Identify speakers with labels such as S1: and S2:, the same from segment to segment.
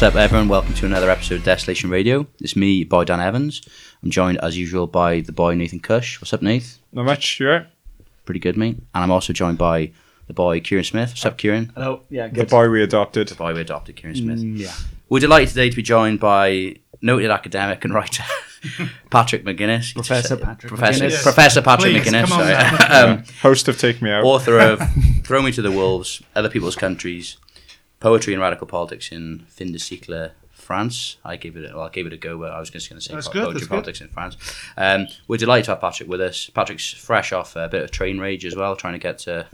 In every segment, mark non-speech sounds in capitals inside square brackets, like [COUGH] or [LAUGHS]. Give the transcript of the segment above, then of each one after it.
S1: What's up, everyone? Welcome to another episode of Desolation Radio. It's me, boy Dan Evans. I'm joined, as usual, by the boy Nathan Cush. What's up, Nath?
S2: Not much, you alright?
S1: Pretty good, mate. And I'm also joined by the boy Kieran Smith. What's up, Kieran?
S3: Hello. Yeah, good.
S2: The
S3: good.
S2: boy we adopted.
S1: The boy we adopted, Kieran Smith.
S3: Mm, yeah.
S1: We're delighted today to be joined by noted academic and writer [LAUGHS] Patrick McGuinness.
S3: Professor Patrick
S1: Professor,
S3: McGuinness.
S1: Professor Patrick
S4: Please,
S1: McGuinness.
S4: come on
S1: sorry. [LAUGHS] um,
S2: Host of Take Me Out.
S1: author of [LAUGHS] Throw Me to the Wolves, Other People's Countries, Poetry and Radical Politics in Fin de Siècle, France. I gave it, well, I gave it a go, but I was just going to say po-
S4: good,
S1: Poetry
S4: that's
S1: and
S4: good.
S1: Politics in France. Um, we're delighted to have Patrick with us. Patrick's fresh off a bit of train rage as well, trying to get to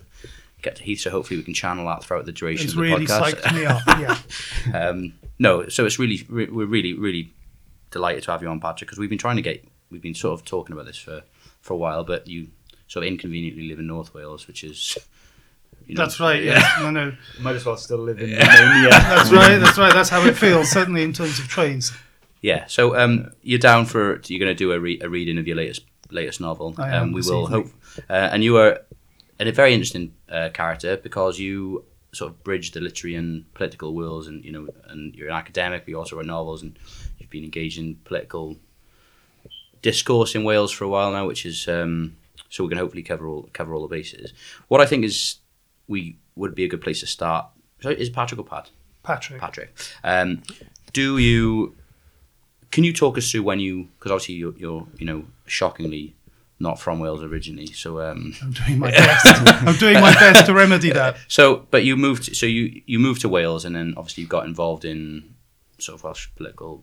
S1: get to Heath, so hopefully we can channel that throughout the duration
S4: It's
S1: of the podcast
S4: really
S1: podcast.
S4: psyched me up. [LAUGHS] Yeah.
S1: Um, no, so it's really re- we're really really delighted to have you on, Patrick, because we've been trying to get we've been sort of talking about this for for a while, but you sort of inconveniently live in North Wales, which is you know,
S4: That's right. Yeah. No, no. [LAUGHS]
S3: Might as well still live in Romania. [LAUGHS]
S4: That's right. That's right. That's how it feels. Certainly in terms of trains.
S1: Yeah. So um, you're down for you're going to do a, re- a reading of your latest latest novel.
S4: I am
S1: um, we will
S4: evening.
S1: hope, uh, and you are a very interesting uh, character because you sort of bridge the literary and political worlds, and you know, and you're an academic, but you also write novels, and you've been engaged in political discourse in Wales for a while now, which is um, so we can hopefully cover all cover all the bases. What I think is we would be a good place to start. So is Patrick or Pat?
S4: Patrick.
S1: Patrick. Um, do you? Can you talk us through when you? Because obviously you're, you're, you know, shockingly not from Wales originally. So, um, [LAUGHS]
S4: I'm doing my best. I'm doing my best to remedy that. [LAUGHS]
S1: so, but you moved. So you you moved to Wales, and then obviously you got involved in sort of Welsh political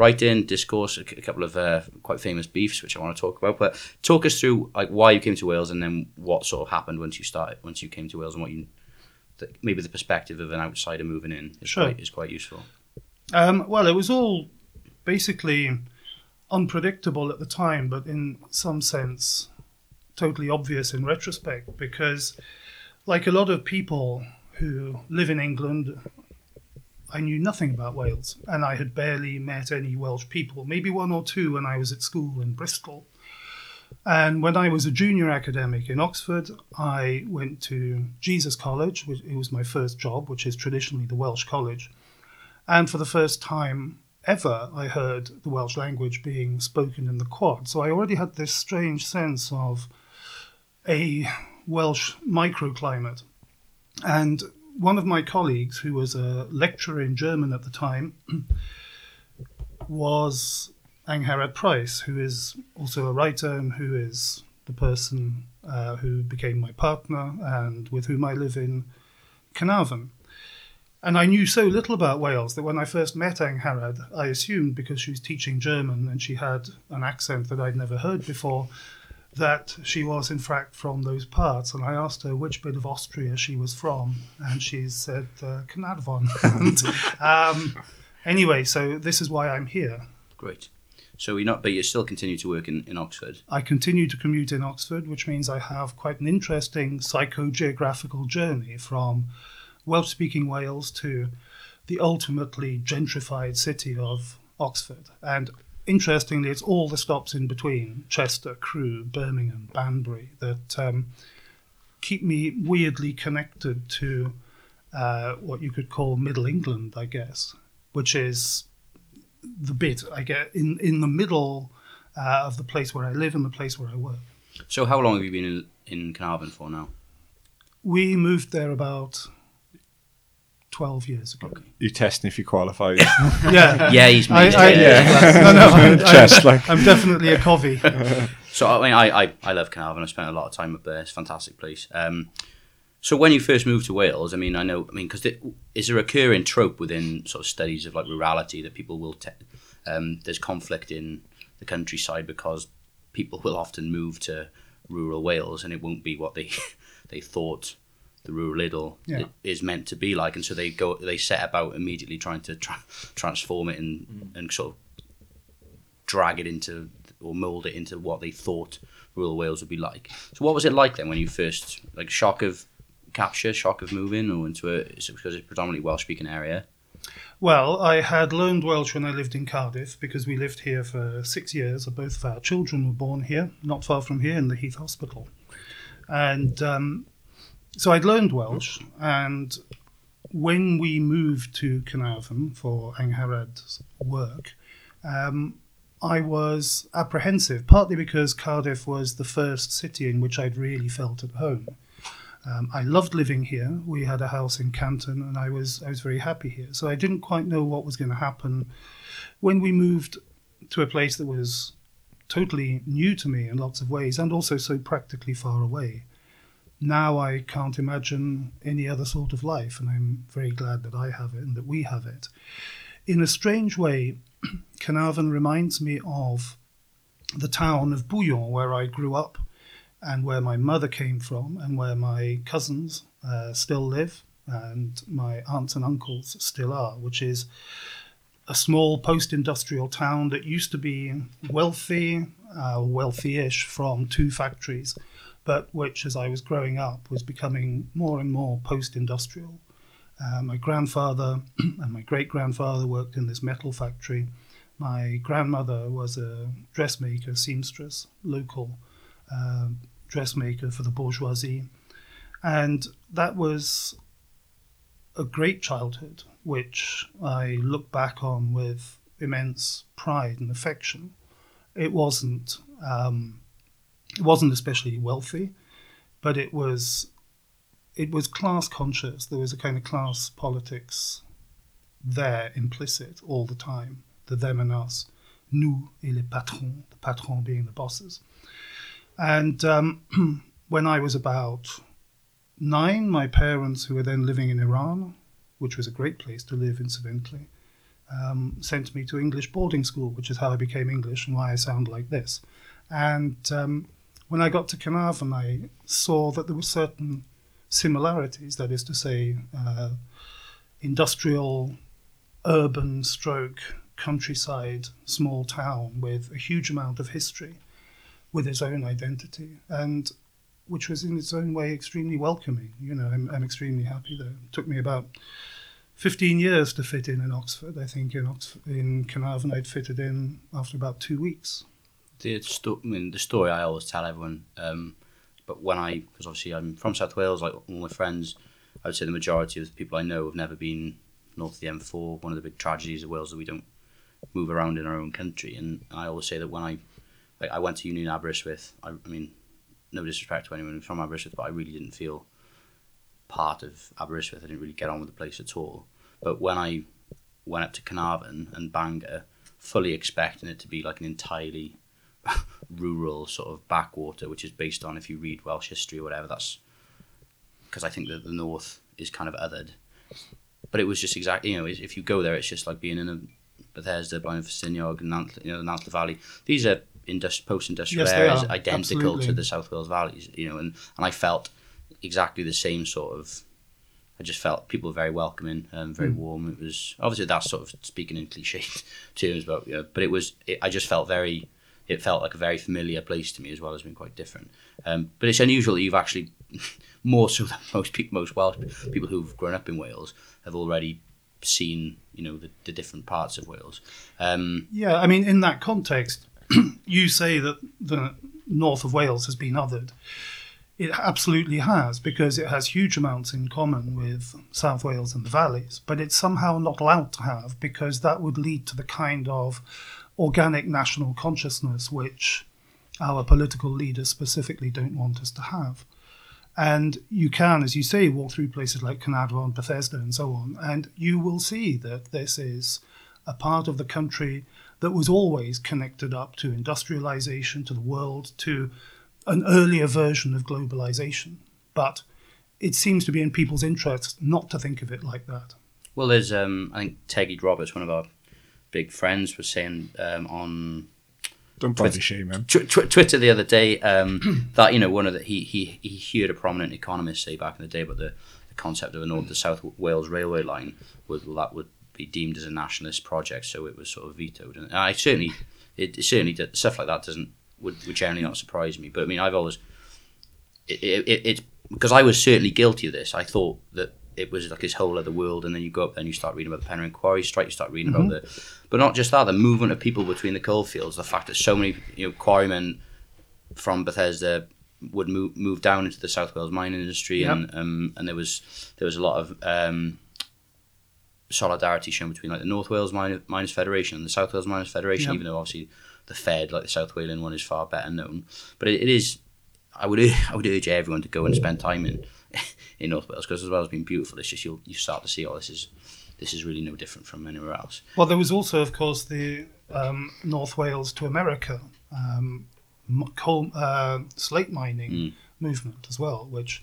S1: writing, discourse, a couple of uh, quite famous beefs, which I want to talk about. But talk us through like why you came to Wales, and then what sort of happened once you started, once you came to Wales, and what you. th- Maybe the perspective of an outsider moving in is
S4: Sure.
S1: quite is quite useful.
S4: Um, well, it was all basically unpredictable at the time, but in some sense, totally obvious in retrospect. Because, like a lot of people who live in England, I knew nothing about Wales, and I had barely met any Welsh people. Maybe one or two when I was at school in Bristol. And when I was a junior academic in Oxford, I went to Jesus College, which it was my first job, which is traditionally the Welsh college. And for the first time ever, I heard the Welsh language being spoken in the quad. So I already had this strange sense of a Welsh microclimate. And one of my colleagues, who was a lecturer in German at the time, [CLEARS THROAT] was Angharad Price, who is also a writer and who is the person uh, who became my partner and with whom I live in Carnarvon. And I knew so little about Wales that when I first met Angharad, I assumed because she was teaching German and she had an accent that I'd never heard before, that she was in fact from those parts. And I asked her which bit of Austria she was from, and she said uh, Carnarvon. [LAUGHS] and, um, anyway, so this is why I'm here.
S1: Great. So you're not, but you still continue to work in, in Oxford.
S4: I continue to commute in Oxford, which means I have quite an interesting psychogeographical journey from Welsh speaking Wales to the ultimately gentrified city of Oxford. And interestingly, it's all the stops in between Chester, Crewe, Birmingham, Banbury that um, keep me weirdly connected to uh, what you could call Middle England, I guess, which is the bit I get in, in the middle uh, of the place where I live and the place where I work.
S1: So how long have you been in, in Carnarvon for now?
S4: We moved there about 12 years ago.
S2: You're testing if you qualify. [LAUGHS]
S4: Yeah. [LAUGHS]
S1: Yeah, he's
S4: I,
S1: made
S4: I,
S1: it.
S4: yeah. no, no, [LAUGHS] I'm,
S2: Chest,
S4: I'm,
S2: like.
S4: I'm definitely a covey.
S1: So I mean, I, I, I love Carnarvon. I spent a lot of time up there. It's a fantastic place. Um, so when you first moved to Wales, I mean, I know, I mean, because is there a recurring trope within sort of studies of like rurality that people will, te- um, there's conflict in the countryside because people will often move to rural Wales and it won't be what they they thought the rural idyll
S4: Yeah.
S1: is meant to be like, and so they go they set about immediately trying to tra- transform it and and sort of drag it into or mold it into what they thought rural Wales would be like. So what was it like then when you first like shock of capture, shock of moving, or into a because it's predominantly Welsh speaking area?
S4: Well, I had learned Welsh when I lived in Cardiff because we lived here for six years. Both of our children were born here, not far from here in the Heath Hospital. And um, so I'd learned Welsh, and when we moved to Carnarvon for Angharad's work, um, I was apprehensive, partly because Cardiff was the first city in which I'd really felt at home. Um, I loved living here. We had a house in Canton, and I was I was very happy here. So I didn't quite know what was going to happen when we moved to a place that was totally new to me in lots of ways, and also so practically far away. Now I can't imagine any other sort of life, and I'm very glad that I have it and that we have it. In a strange way, [CLEARS THROAT] Carnarvon reminds me of the town of Bouillon, where I grew up and where my mother came from, and where my cousins uh, still live, and my aunts and uncles still are, which is a small post industrial town that used to be wealthy, uh, wealthy-ish from two factories, but which, as I was growing up, was becoming more and more post industrial. Uh, my grandfather [CLEARS THROAT] and my great grandfather worked in this metal factory. My grandmother was a dressmaker, seamstress, local uh, dressmaker for the bourgeoisie. And that was a great childhood, which I look back on with immense pride and affection. It wasn't, um, it wasn't especially wealthy, but it was it was class conscious. There was a kind of class politics there implicit all the time. The them and us, nous et les patrons, the patron being the bosses. And um, [CLEARS THROAT] when I was about nine, my parents, who were then living in Iran, which was a great place to live, incidentally, um, sent me to English boarding school, which is how I became English and why I sound like this. And um, when I got to Carnarvon, I saw that there were certain similarities, that is to say, uh, industrial, urban stroke, countryside, small town with a huge amount of history, with its own identity, and which was in its own way extremely welcoming. You know, I'm, I'm extremely happy there. It took me about 15 years to fit in in Oxford. I think in Oxford, in Carnarvon, I'd fitted in after about two weeks.
S1: The, sto- I mean, the story I always tell everyone, um, but when I, because obviously I'm from South Wales, like all my friends, I would say the majority of the people I know have never been north of the M4. One of the big tragedies of Wales that we don't move around in our own country. And I always say that when I, like, I went to uni in Aberystwyth, I, I mean, no disrespect to anyone from Aberystwyth, but I really didn't feel part of Aberystwyth. I didn't really get on with the place at all. But when I went up to Carnarvon and Bangor, fully expecting it to be like an entirely rural sort of backwater, which is based on if you read Welsh history or whatever. That's because I think that the north is kind of othered. But it was just exactly you know if you go there, it's just like being in a Bethesda, Blaenau Ffestiniog, and Nant, you know the Nantlle Valley. These are industri- post-industrial
S4: Yes,
S1: areas
S4: are.
S1: identical to the South Wales valleys. You know, and, and I felt exactly the same sort of. I just felt people were very welcoming and very hmm. warm. It was obviously that's sort of speaking in cliche [LAUGHS] terms, but you know, but it was. It, I just felt very. It felt like a very familiar place to me as well as being quite different. Um, but it's unusual that you've actually [LAUGHS] more so than [LAUGHS] most people, most Welsh people who've grown up in Wales have already seen you know the, the different parts of Wales. Um,
S4: Yeah, I mean, in that context, [CLEARS THROAT] you say that the north of Wales has been othered. It absolutely has, because it has huge amounts in common with South Wales and the valleys, but it's somehow not allowed to have because that would lead to the kind of organic national consciousness which our political leaders specifically don't want us to have. And you can, as you say, walk through places like Carnarvon, and Bethesda, and so on, and you will see that this is a part of the country that was always connected up to industrialization, to the world, to an earlier version of globalization. But it seems to be in people's interest not to think of it like that.
S1: well, there's um, I think Teggy Roberts, one of our big friends, was saying um, on
S2: Don't body shame him.
S1: tw- tw- Twitter the other day um, [CLEARS THROAT] that you know one of the he, he he heard a prominent economist say back in the day about the, the concept of a North to South Wales railway line would that would be deemed as a nationalist project, so it was sort of vetoed. And I certainly it, it certainly did, stuff like that doesn't would, would generally not surprise me. But I mean, I've always it, it, it, it's because I was certainly guilty of this. I thought that it was like this whole other world, and then you go up there and you start reading about the Penrhyn Quarry strike. You start reading about the, but not just that, the movement of people between the coalfields. The fact that so many you know quarrymen from Bethesda would move move down into the South Wales mining industry,
S4: Yep.
S1: and um, and there was there was a lot of um, solidarity shown between like the North Wales Miners, Miners Federation and the South Wales Miners Federation,
S4: Yeah.
S1: even though obviously the Fed, like the South Wales one, is far better known. But it, it is, I would [LAUGHS] I would urge everyone to go and spend time in in North Wales because as well as being beautiful, it's just you'll you start to see oh this is this is really no different from anywhere else.
S4: Well, there was also, of course, the um, North Wales to America um, coal, uh, slate mining
S1: Mm.
S4: movement as well, which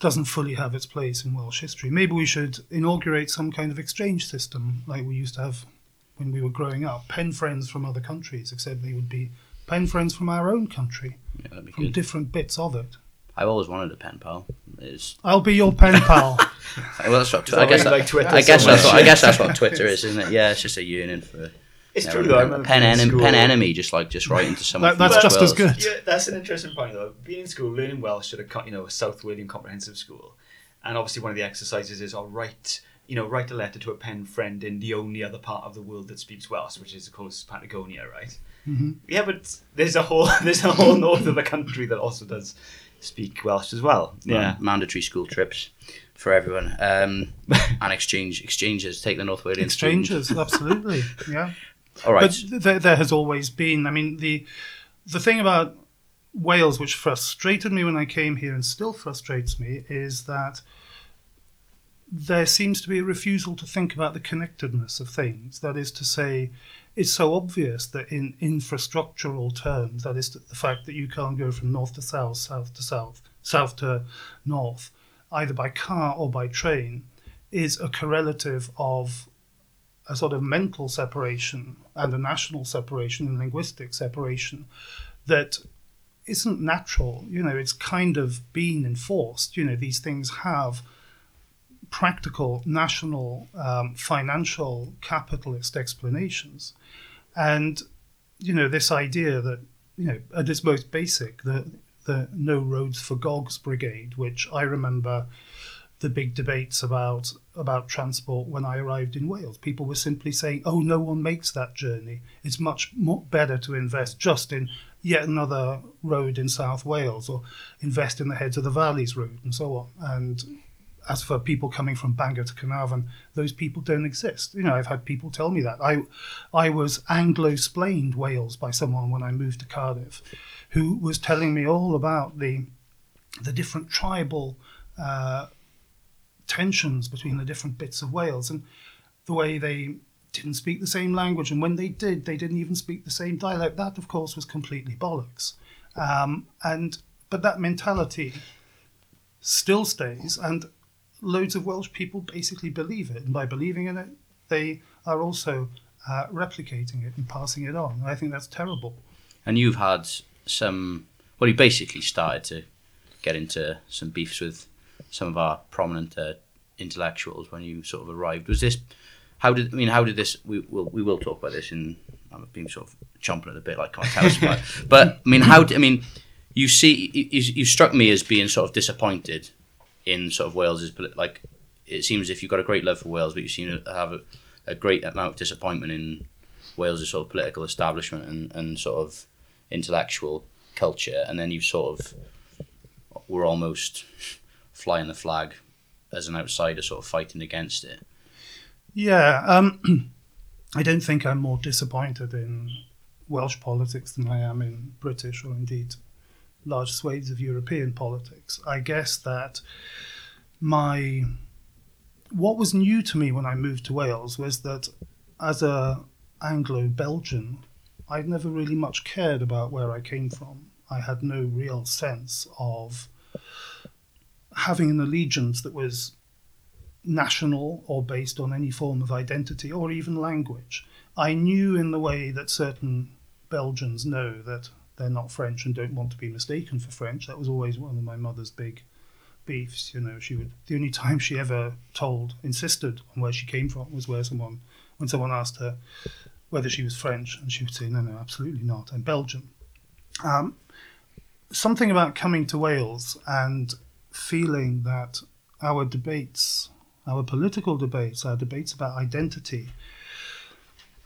S4: doesn't fully have its place in Welsh history. Maybe we should inaugurate some kind of exchange system like we used to have when we were growing up. Pen friends from other countries, except they would be pen friends from our own country,
S1: Yeah,
S4: from
S1: good.
S4: different bits of it.
S1: I've always wanted a pen pal. It's,
S4: I'll be your pen pal. [LAUGHS]
S1: well, that's what,
S3: Is
S1: I guess
S3: what
S1: that,
S3: like Twitter
S1: I guess
S3: so
S1: that's what I guess that's what Twitter is, isn't it? Yeah, it's just a yearning for
S3: It's
S1: yeah,
S3: true though.
S1: Pen,
S3: remember
S1: pen,
S3: being in
S1: enem-
S3: school-
S1: pen enemy, just like just writing to someone.
S4: That- that's
S1: North
S4: just as good.
S3: Yeah, that's an interesting point though. Being in school, learning Welsh at a co- you know a South Walian comprehensive school, and obviously one of the exercises is I'll write you know write a letter to a pen friend in the only other part of the world that speaks Welsh, which is of course Patagonia, right?
S4: Mhm.
S3: Yeah, but there's a whole [LAUGHS] there's a whole north of the country that also does speak Welsh as well.
S1: Man- mandatory school trips for everyone, um, [LAUGHS] and exchange exchanges. Take the North Wales student.
S4: Exchanges, absolutely. Yeah. [LAUGHS]
S1: All right,
S4: But there, there has always been. I mean, the the thing about Wales, which frustrated me when I came here, and still frustrates me, is that there seems to be a refusal to think about the connectedness of things. That is to say, it's so obvious that in infrastructural terms, that is the fact that you can't go from north to south, south to south, south to north, either by car or by train, is a correlative of a sort of mental separation and a national separation and linguistic separation that isn't natural. You know, it's kind of been enforced. You know, these things have practical, national, um, financial, capitalist explanations. And, you know, this idea that, you know, at its most basic, the, the No Roads for Gogs Brigade, which I remember the big debates about about transport when I arrived in Wales. People were simply saying, "Oh, no one makes that journey. It's much more better to invest just in yet another road in South Wales, or invest in the Heads of the Valleys route, and so on." And as for people coming from Bangor to Carnarvon, those people don't exist. You know, I've had people tell me that. I, I was Anglo-splained Wales by someone when I moved to Cardiff, who was telling me all about the, the different tribal uh, tensions between the different bits of Wales and the way they didn't speak the same language, and when they did, they didn't even speak the same dialect. That, of course, was completely bollocks. Um, and but that mentality still stays, and loads of Welsh people basically believe it, and by believing in it, they are also uh, replicating it and passing it on. And I think that's terrible.
S1: and you've had some. Well, you basically started to get into some beefs with some of our prominent uh, intellectuals when you sort of arrived. Was this? How did I mean? How did this? We will we will talk about this in. I'm being sort of chomping at the bit, like I can't tell us about. [LAUGHS] But I mean, how? I mean, you see, you you struck me as being sort of disappointed in sort of Wales is like. It seems if you've got a great love for Wales, but you seem to have a, a great amount of disappointment in Wales's sort of political establishment and, and sort of intellectual culture, and then you sort of were almost flying the flag as an outsider, sort of fighting against it.
S4: Yeah, um, [CLEARS THROAT] I don't think I'm more disappointed in Welsh politics than I am in British or indeed large swathes of European politics. I guess that my what was new to me when I moved to Wales was that as a Anglo-Belgian, I'd never really much cared about where I came from. I had no real sense of having an allegiance that was national or based on any form of identity or even language. I knew in the way that certain Belgians know that they're not French and don't want to be mistaken for French. That was always one of my mother's big beefs. You know, she would the only time she ever told, insisted on where she came from was where someone when someone asked her whether she was French, and she would say, "No, no, absolutely not. I'm Belgian." Um, something about coming to Wales and feeling that our debates, our political debates, our debates about identity,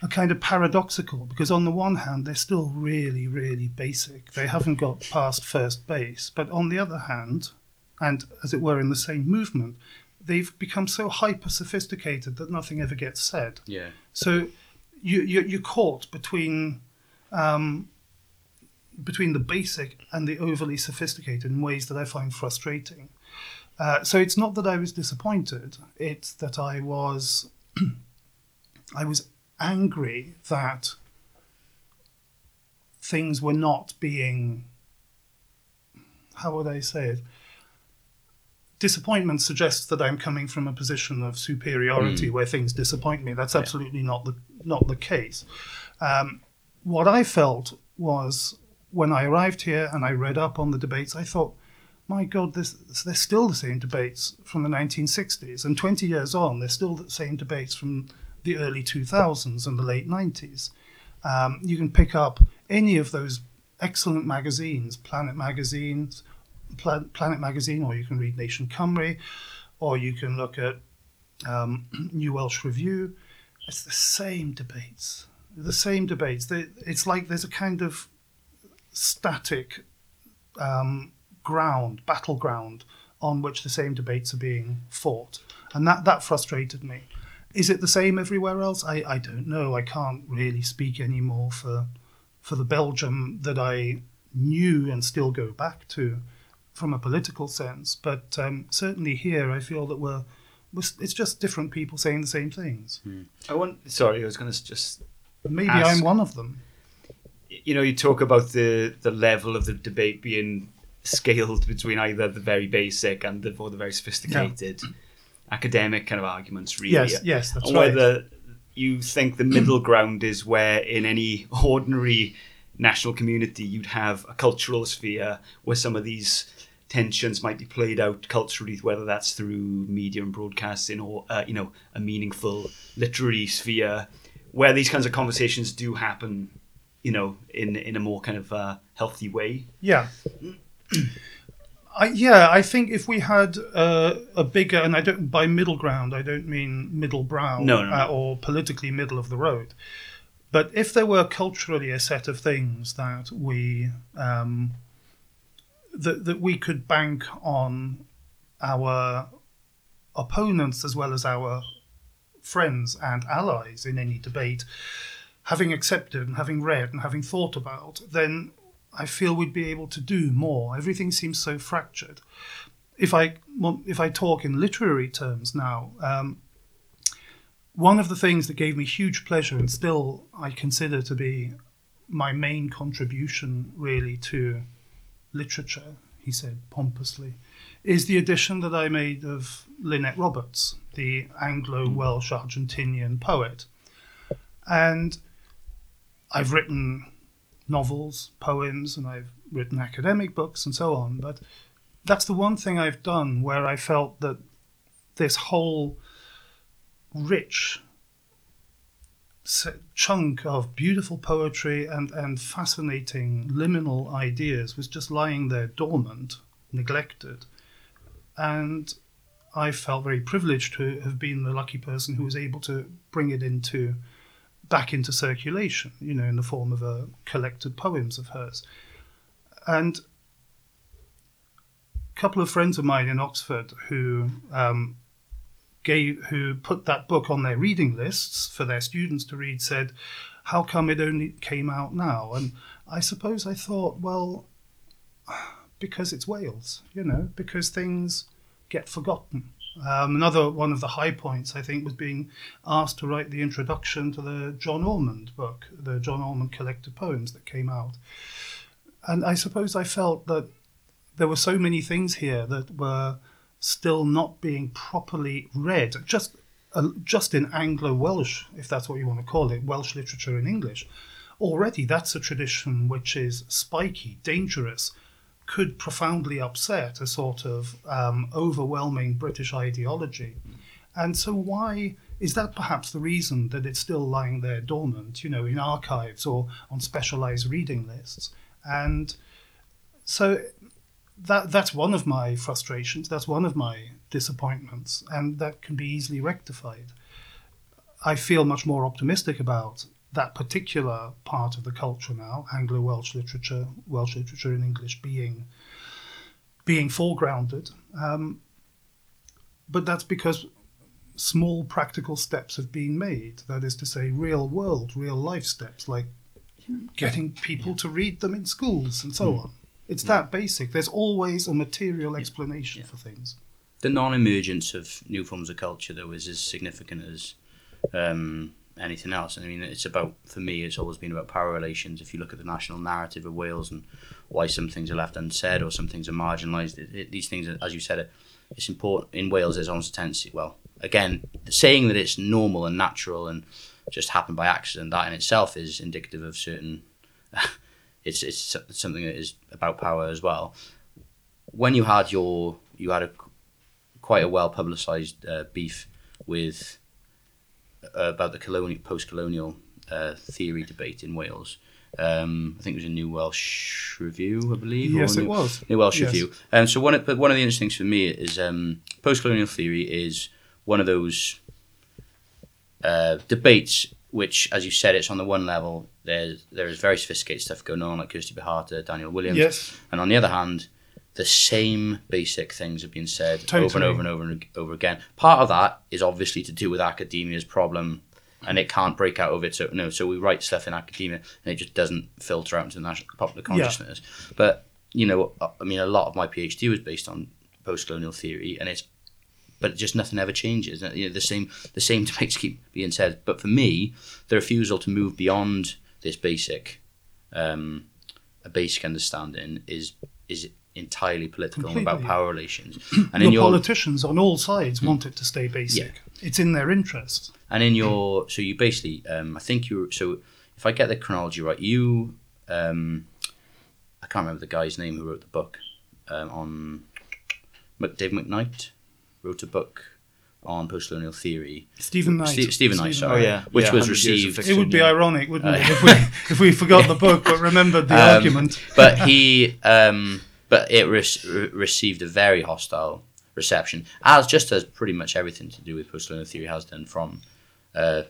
S4: are kind of paradoxical because, on the one hand, they're still really, really basic. They haven't got past first base. But on the other hand, and as it were in the same movement, they've become so hyper sophisticated that nothing ever gets said.
S1: Yeah.
S4: So you, you you're caught between um, between the basic and the overly sophisticated in ways that I find frustrating. Uh, so it's not that I was disappointed; it's that I was [CLEARS THROAT] I was angry that things were not being how would I say it? Disappointment suggests that I'm coming from a position of superiority where things disappoint me. That's absolutely not the not the case. Um, what I felt was when I arrived here and I read up on the debates, I thought, my God, this, they're still the same debates from the 1960s. And 20 years on, they're still the same debates from the early 2000s and the late 90s. Um, you can pick up any of those excellent magazines, Planet Magazines, Pla- Planet Magazine, or you can read Nation Cymru, or you can look at um, [CLEARS THROAT] New Welsh Review. It's the same debates. The same debates. It's like there's a kind of static um, ground, battleground, on which the same debates are being fought. And that, that frustrated me. Is it the same everywhere else? I, I don't know. I can't really speak anymore for for the Belgium that I knew and still go back to from a political sense. But um, certainly here, I feel that we're, we're it's just different people saying the same things.
S3: I want. Sorry, I was going to just.
S4: Maybe
S3: Ask-
S4: I'm one of them.
S3: You know, you talk about the the level of the debate being scaled between either the very basic and the, or the very sophisticated academic kind of arguments. Really,
S4: Yes, yes, that's
S3: and
S4: right.
S3: whether you think the middle ground is where, in any ordinary national community, you'd have a cultural sphere where some of these tensions might be played out culturally, whether that's through media and broadcasting or uh, you know a meaningful literary sphere, where these kinds of conversations do happen, you know, in in a more kind of uh, healthy way.
S4: Yeah. I, yeah, I think if we had uh, a bigger, and I don't by middle ground, I don't mean middle brow
S3: No, no, no.
S4: Uh, or politically middle of the road, but if there were culturally a set of things that we um, that that we could bank on our opponents as well as our friends and allies in any debate having accepted and having read and having thought about, then I feel we'd be able to do more. Everything seems so fractured. If I if I talk in literary terms now, um, one of the things that gave me huge pleasure and still I consider to be my main contribution really to literature, he said pompously, is the edition that I made of Lynette Roberts, the Anglo Welsh Argentinian poet. And I've written novels, poems, and I've written academic books and so on. But that's the one thing I've done where I felt that this whole rich chunk of beautiful poetry and, and fascinating liminal ideas was just lying there dormant, neglected. And I felt very privileged to have been the lucky person who was able to bring it into back into circulation, you know, in the form of a collected poems of hers. And a couple of friends of mine in Oxford who um, gave who put that book on their reading lists for their students to read said, "How come it only came out now?" And I suppose I thought, well, because it's Wales, you know, because things get forgotten. Um, another one of the high points, I think, was being asked to write the introduction to the John Ormond book, the John Ormond collected poems that came out. And I suppose I felt that there were so many things here that were still not being properly read, just uh, just in Anglo Welsh, if that's what you want to call it, Welsh literature in English. Already, that's a tradition which is spiky, dangerous, could profoundly upset a sort of um, overwhelming British ideology. And so, why is that perhaps the reason that it's still lying there dormant, you know, in archives or on specialized reading lists? And so, that that's one of my frustrations. That's one of my disappointments, and that can be easily rectified. I feel much more optimistic about that particular part of the culture now, Anglo-Welsh literature, Welsh literature in English, being being foregrounded. Um, but that's because small practical steps have been made. That is to say, real world, real life steps, like getting people to read them in schools and so on. It's that basic. There's always a material explanation for things.
S1: the non-emergence of new forms of culture though is as significant as um, anything else. And I mean, it's about for me, it's always been about power relations. If you look at the national narrative of Wales and why some things are left unsaid or some things are marginalised, these things, as you said, it, it's important in Wales. There's almost a tendency. Well, again, saying that it's normal and natural and just happened by accident, that in itself is indicative of certain. [LAUGHS] it's it's something that is about power as well. When you had your you had a quite a well publicised uh, beef with about the colonial post-colonial uh, theory debate in Wales. Um, I think it was a New Welsh Review, I believe.
S4: Yes,
S1: New,
S4: it was.
S1: New Welsh
S4: Yes.
S1: Review. Um, so one, of, but one of the interesting things for me is um, post-colonial theory is one of those uh, debates which, as you said, it's on the one level. There's there is very sophisticated stuff going on, like Kirsti Bohata, Daniel Williams,
S4: Yes.
S1: and on the other hand, the same basic things have been said over and over and over and over again. Part of that is obviously to do with academia's problem, and it can't break out of it. So no, so we write stuff in academia, and it just doesn't filter out into the national popular consciousness. But you know, I mean, a lot of my PhD was based on post-colonial theory, and it's but just nothing ever changes. You know, the same the same [LAUGHS] debates keep being said. But for me, the refusal to move beyond this basic, um, a basic understanding is is entirely political and about power relations. [CLEARS THROAT] And
S4: the
S1: in your
S4: politicians on all sides want it to stay basic. Yeah. It's in their interest.
S1: and in your so you basically um, I think you so if I get the chronology right, you um, I can't remember the guy's name who wrote the book um, on Dave McKnight wrote a book on post-colonial theory.
S4: Stephen Knight.
S1: Ste- Stephen Knight, sorry.
S3: Oh yeah,
S1: Which
S3: yeah,
S1: was
S3: 100 Years of
S1: received-
S3: Fiction,
S4: It would be
S3: yeah.
S4: ironic, wouldn't
S1: Uh,
S4: it, if we if we forgot the book but remembered the [LAUGHS]
S1: Um,
S4: argument?
S1: but he um, but it re- re- received a very hostile reception as just as pretty much everything to do with post-colonial theory has done from uh,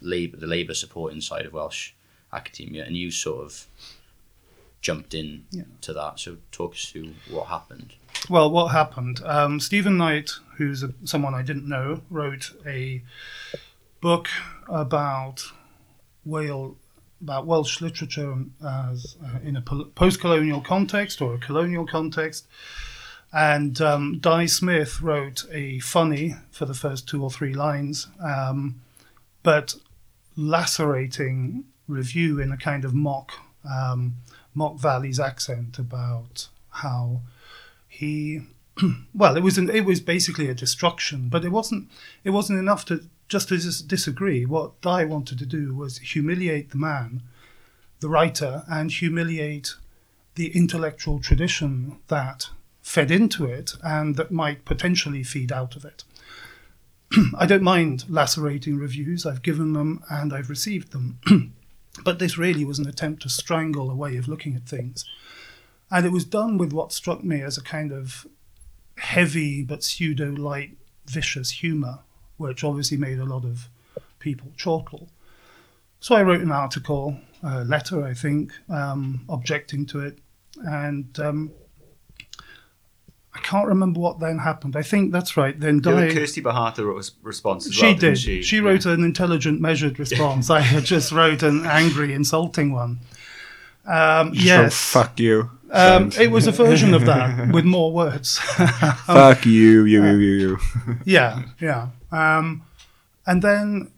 S1: labor the labour support inside of Welsh academia and you sort of jumped in
S4: Yeah.
S1: to that so talk us through what happened
S4: Well, what happened? Um, Stephen Knight, who's a, someone I didn't know, wrote a book about Wales, about Welsh literature as uh, in a post-colonial context or a colonial context. And um, Dai Smith wrote a funny for the first two or three lines, um, but lacerating review in a kind of mock um, mock Valley's accent about how he [CLEARS THROAT] well it was an, it was basically a destruction but it wasn't it wasn't enough to just to dis- disagree what Dai wanted to do was humiliate the man the writer and humiliate the intellectual tradition that fed into it and that might potentially feed out of it. [CLEARS THROAT] I don't mind lacerating reviews. I've given them and I've received them. [CLEARS THROAT] But this really was an attempt to strangle a way of looking at things. And it was done with what struck me as a kind of heavy but pseudo light, vicious humour, which obviously made a lot of people chortle. So I wrote an article, a letter, I think, um, objecting to it, and um, I can't remember what then happened. I think that's right. Then
S3: Yeah,
S4: Dai,
S3: Kirsti Bohata wrote a s- response as
S4: she
S3: well,
S4: did.
S3: didn't
S4: She,
S3: she?
S4: wrote an intelligent, measured response. [LAUGHS] I had just wrote an angry, insulting one. Um, yes.
S2: wrote, fuck you.
S4: Um, it was a version of that [LAUGHS] with more words.
S2: fuck you, you, you, you, you.
S4: yeah, yeah. Um, and then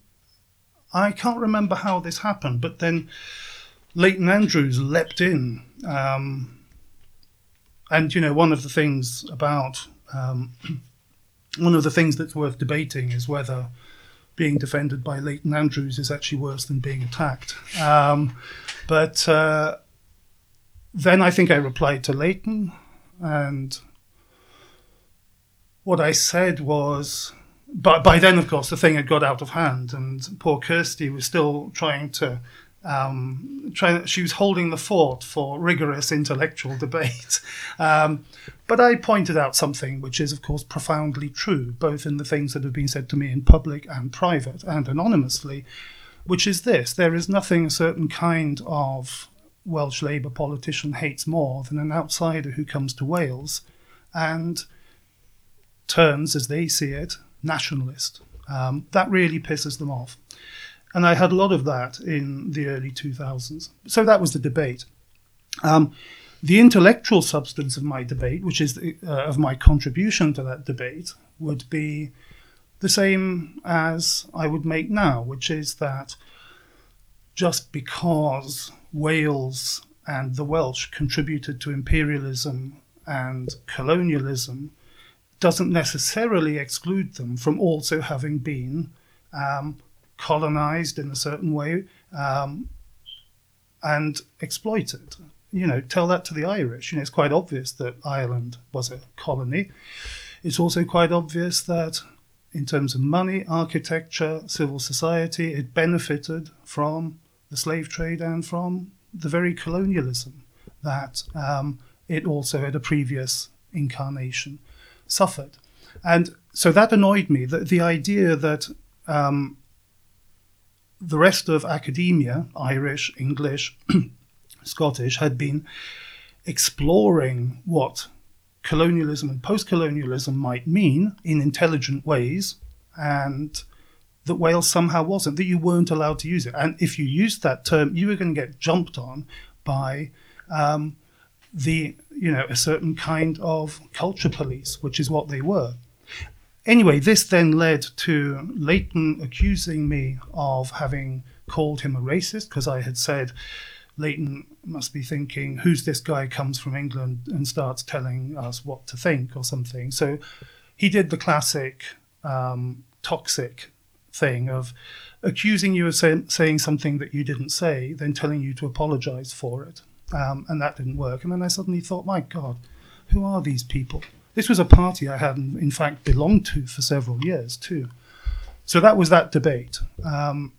S4: I can't remember how this happened, but then Leighton Andrews leapt in. Um, and, you know, one of the things about, um, [CLEARS THROAT] one of the things that's worth debating is whether being defended by Leighton Andrews is actually worse than being attacked. Um, but uh, then I think I replied to Leighton, and what I said was, but by then, of course, the thing had got out of hand, and poor Kirsti was still trying to. Um, trying, she was holding the fort for rigorous intellectual debate. Um, but I pointed out something which is, of course, profoundly true, both in the things that have been said to me in public and private and anonymously, which is this there is nothing a certain kind of Welsh Labour politician hates more than an outsider who comes to Wales and turns, as they see it, nationalist. Um, that really pisses them off. And I had a lot of that in the early 2000s. So that was the debate. Um, the intellectual substance of my debate, which is the, uh, of my contribution to that debate, would be the same as I would make now, which is that just because Wales and the Welsh contributed to imperialism and colonialism doesn't necessarily exclude them from also having been um, colonized in a certain way um, and exploited. You know, tell that to the Irish. You know, it's quite obvious that Ireland was a colony. It's also quite obvious that, in terms of money, architecture, civil society, it benefited from the slave trade and from the very colonialism that um, it also, had a previous incarnation, suffered. And so that annoyed me. The, the idea that um, the rest of academia, Irish, English, [CLEARS THROAT] Scottish, had been exploring what colonialism and post colonialism might mean in intelligent ways, and that Wales somehow wasn't, that you weren't allowed to use it. And if you used that term, you were going to get jumped on by um, the, you know, a certain kind of culture police, which is what they were. Anyway, this then led to Leighton accusing me of having called him a racist because I had said Leighton must be thinking, who's this guy comes from England and starts telling us what to think or something. So he did the classic um, toxic thing of accusing you of say, saying something that you didn't say, then telling you to apologize for it. Um, and that didn't work. And then I suddenly thought, my God, who are these people? This was a party I had, in fact, belonged to for several years, too. So that was that debate. Um,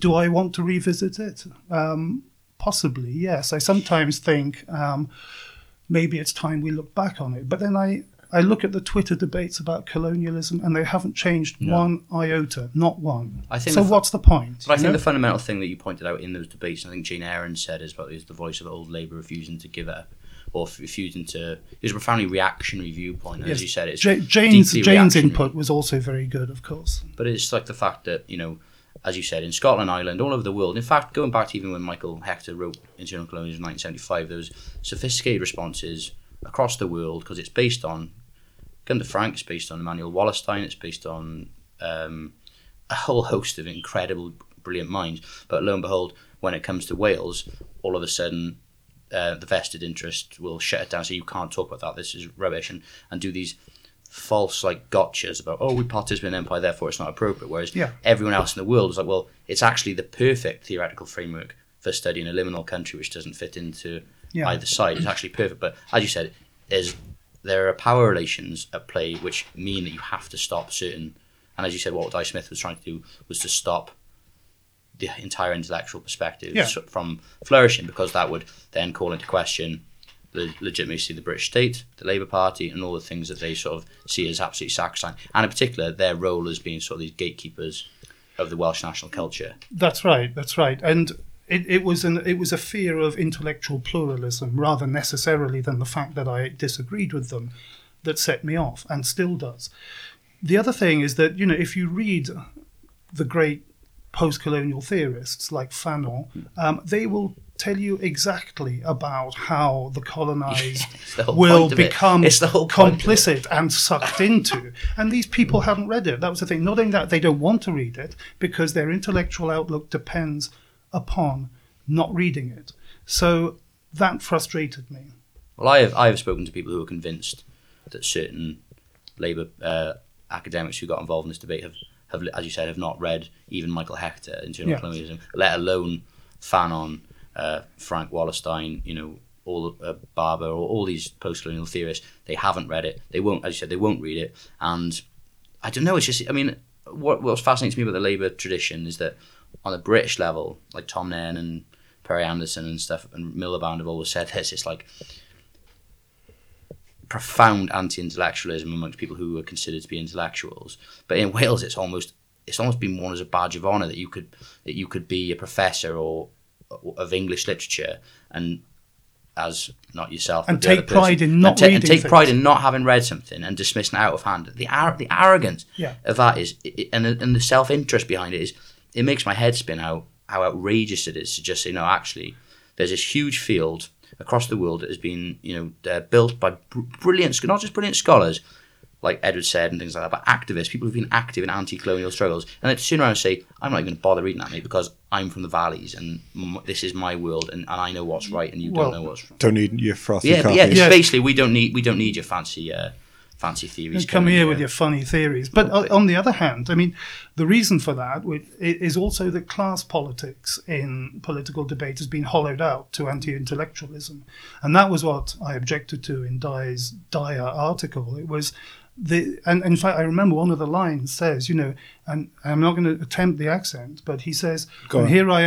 S4: do I want to revisit it? Um, possibly, yes. I sometimes think um, maybe it's time we look back on it. But then I, I look at the Twitter debates about colonialism and they haven't changed
S1: No.
S4: one iota, not one.
S1: I think
S4: so
S1: the fu-
S4: what's the point?
S1: But I think
S4: know?
S1: the fundamental thing that you pointed out in those debates, I think Jane Aaron said, is about is the voice of old Labour refusing to give up or refusing to. It was a profoundly reactionary viewpoint,
S4: Yes.
S1: as you said, it's
S4: Ja- Jane's Jane's input was also very good, of course.
S1: But it's like the fact that, you know, as you said, in Scotland, Ireland, all over the world, in fact, going back to even when Michael Hechter wrote Internal Colonialism in 1975, there was sophisticated responses across the world because it's based on, Gunder Frank, it's based on Immanuel Wallerstein, it's based on um, a whole host of incredible, brilliant minds. But lo and behold, when it comes to Wales, all of a sudden, uh, the vested interest will shut it down. So you can't talk about that. This is rubbish, and, and do these false like gotchas about oh we participate in empire therefore it's not appropriate whereas
S4: Yeah.
S1: everyone else in the world is like well it's actually the perfect theoretical framework for studying a liminal country which doesn't fit into
S4: Yeah.
S1: either side it's actually perfect but as you said there's there are power relations at play which mean that you have to stop certain and as you said what Dai Smith was trying to do was to stop the entire intellectual perspective
S4: Yeah.
S1: from flourishing because that would then call into question the legitimacy of the British state, the Labour Party, and all the things that they sort of see as absolutely sacrosanct, and in particular their role as being sort of these gatekeepers of the Welsh national culture.
S4: That's right. That's right. And it, it was an it was a fear of intellectual pluralism rather necessarily than the fact that I disagreed with them that set me off and still does. The other thing is that you know if you read the great post-colonial theorists like Fanon, um, they will tell you exactly about how the colonized
S1: the
S4: will become
S1: It's the whole it.
S4: complicit and sucked into. And these people haven't read it. That was the thing. Not only that, they don't want to read it because their intellectual outlook depends upon not reading it. So that frustrated me.
S1: Well, I have I have spoken to people who are convinced that certain Labour uh, academics who got involved in this debate have, have, as you said, have not read even Michael Hechter, Internal
S4: Yeah.
S1: Colonialism, let alone Fanon, uh, Frank Wallerstein, you know, all uh, Barber, or all these post-colonial theorists. They haven't read it. They won't, as you said, they won't read it. And I don't know. It's just, I mean, what what fascinates me about the Labour tradition is that on the British level, like Tom Nairn and Perry Anderson and stuff, and Miliband have always said this. It's like profound anti-intellectualism amongst people who are considered to be intellectuals. But in Wales, it's almost it's almost been worn as a badge of honour that you could that you could be a professor or of English literature and as not yourself
S4: And
S1: but the other
S4: take pride
S1: person.
S4: in not
S1: and, ta- and take pride in not having read something and dismissing it out of hand. The ar- the arrogance
S4: Yeah.
S1: of that is, and and the self interest behind it is, it makes my head spin how how outrageous it is to just say no. Actually, there's this huge field across the world that has been you know uh, built by br- brilliant, not just brilliant scholars. Like Edward Said and things like that, but activists, people who've been active in anti-colonial struggles, and then to turn around and say, "I'm not even going to bother reading that, mate, because I'm from the valleys and m- this is my world, and, and I know what's right, and you
S4: Well-
S1: don't know what's wrong."
S2: Don't need your frothy
S1: Yeah,
S2: coffee.
S1: yeah, just
S4: Yeah.
S1: basically, we don't need we don't need your fancy uh, fancy theories.
S4: You come
S1: coming
S4: here with your funny theories. But o- on the other hand, I mean, the reason for that wi- i- is also that class politics in political debate has been hollowed out to anti-intellectualism, and that was what I objected to in Dai's Dyer article. It was the and in fact I remember one of the lines says, you know, and I'm not going to attempt the accent, but he says,
S2: Go
S4: and
S2: on.
S4: here I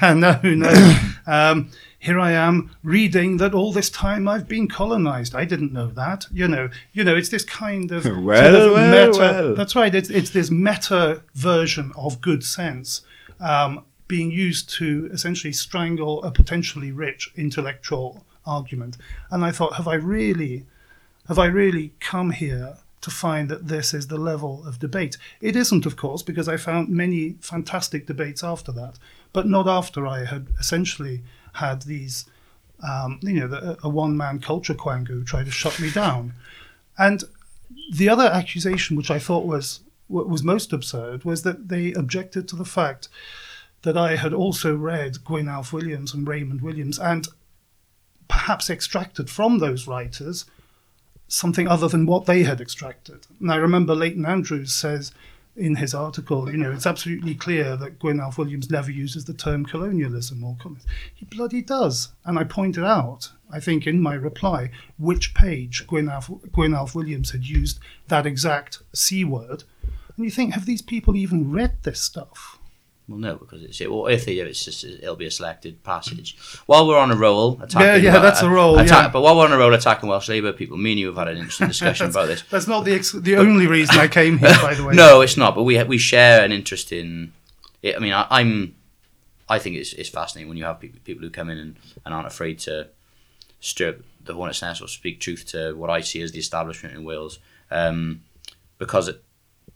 S4: am, [LAUGHS] no, no. Um, here I am reading that all this time I've been colonized. I didn't know that. You know, you know, it's this kind of [LAUGHS] sort
S2: Well,
S4: of
S2: well,
S4: meta.
S2: well.
S4: That's right. It's it's this meta version of good sense um, being used to essentially strangle a potentially rich intellectual argument. And I thought, have I really, have I really come here? To find that this is the level of debate. It isn't, of course, because I found many fantastic debates after that, but not after I had essentially had these, um, you know, the, a one man culture quango try to shut me down. And the other accusation, which I thought was was most absurd, was that they objected to the fact that I had also read Gwyn Alf Williams and Raymond Williams, and perhaps extracted from those writers something other than what they had extracted. And I remember Leighton Andrews says in his article, you know, it's absolutely clear that Gwyn Alf Williams never uses the term colonialism or colonialism. He bloody does. And I pointed out, I think in my reply, which page Gwyn Alf, Gwynalf Williams had used that exact C word. And you think, have these people even read this stuff?
S1: Well, no, because it's it. well, if they do, it's just it'll be a selected passage. While we're on a roll, attacking,
S4: Yeah, yeah, that's a roll, yeah.
S1: But while we're on a roll attacking Welsh Labour people, me and you have had an interesting discussion about this. [LAUGHS]
S4: That's not the ex- the only reason I came here, by the way. [LAUGHS]
S1: No, it's not. But we we share an interest in. It. I mean, I, I'm. I think it's, it's fascinating when you have people, people who come in and, and aren't afraid to strip the hornet's nest or speak truth to what I see as the establishment in Wales, um, because it,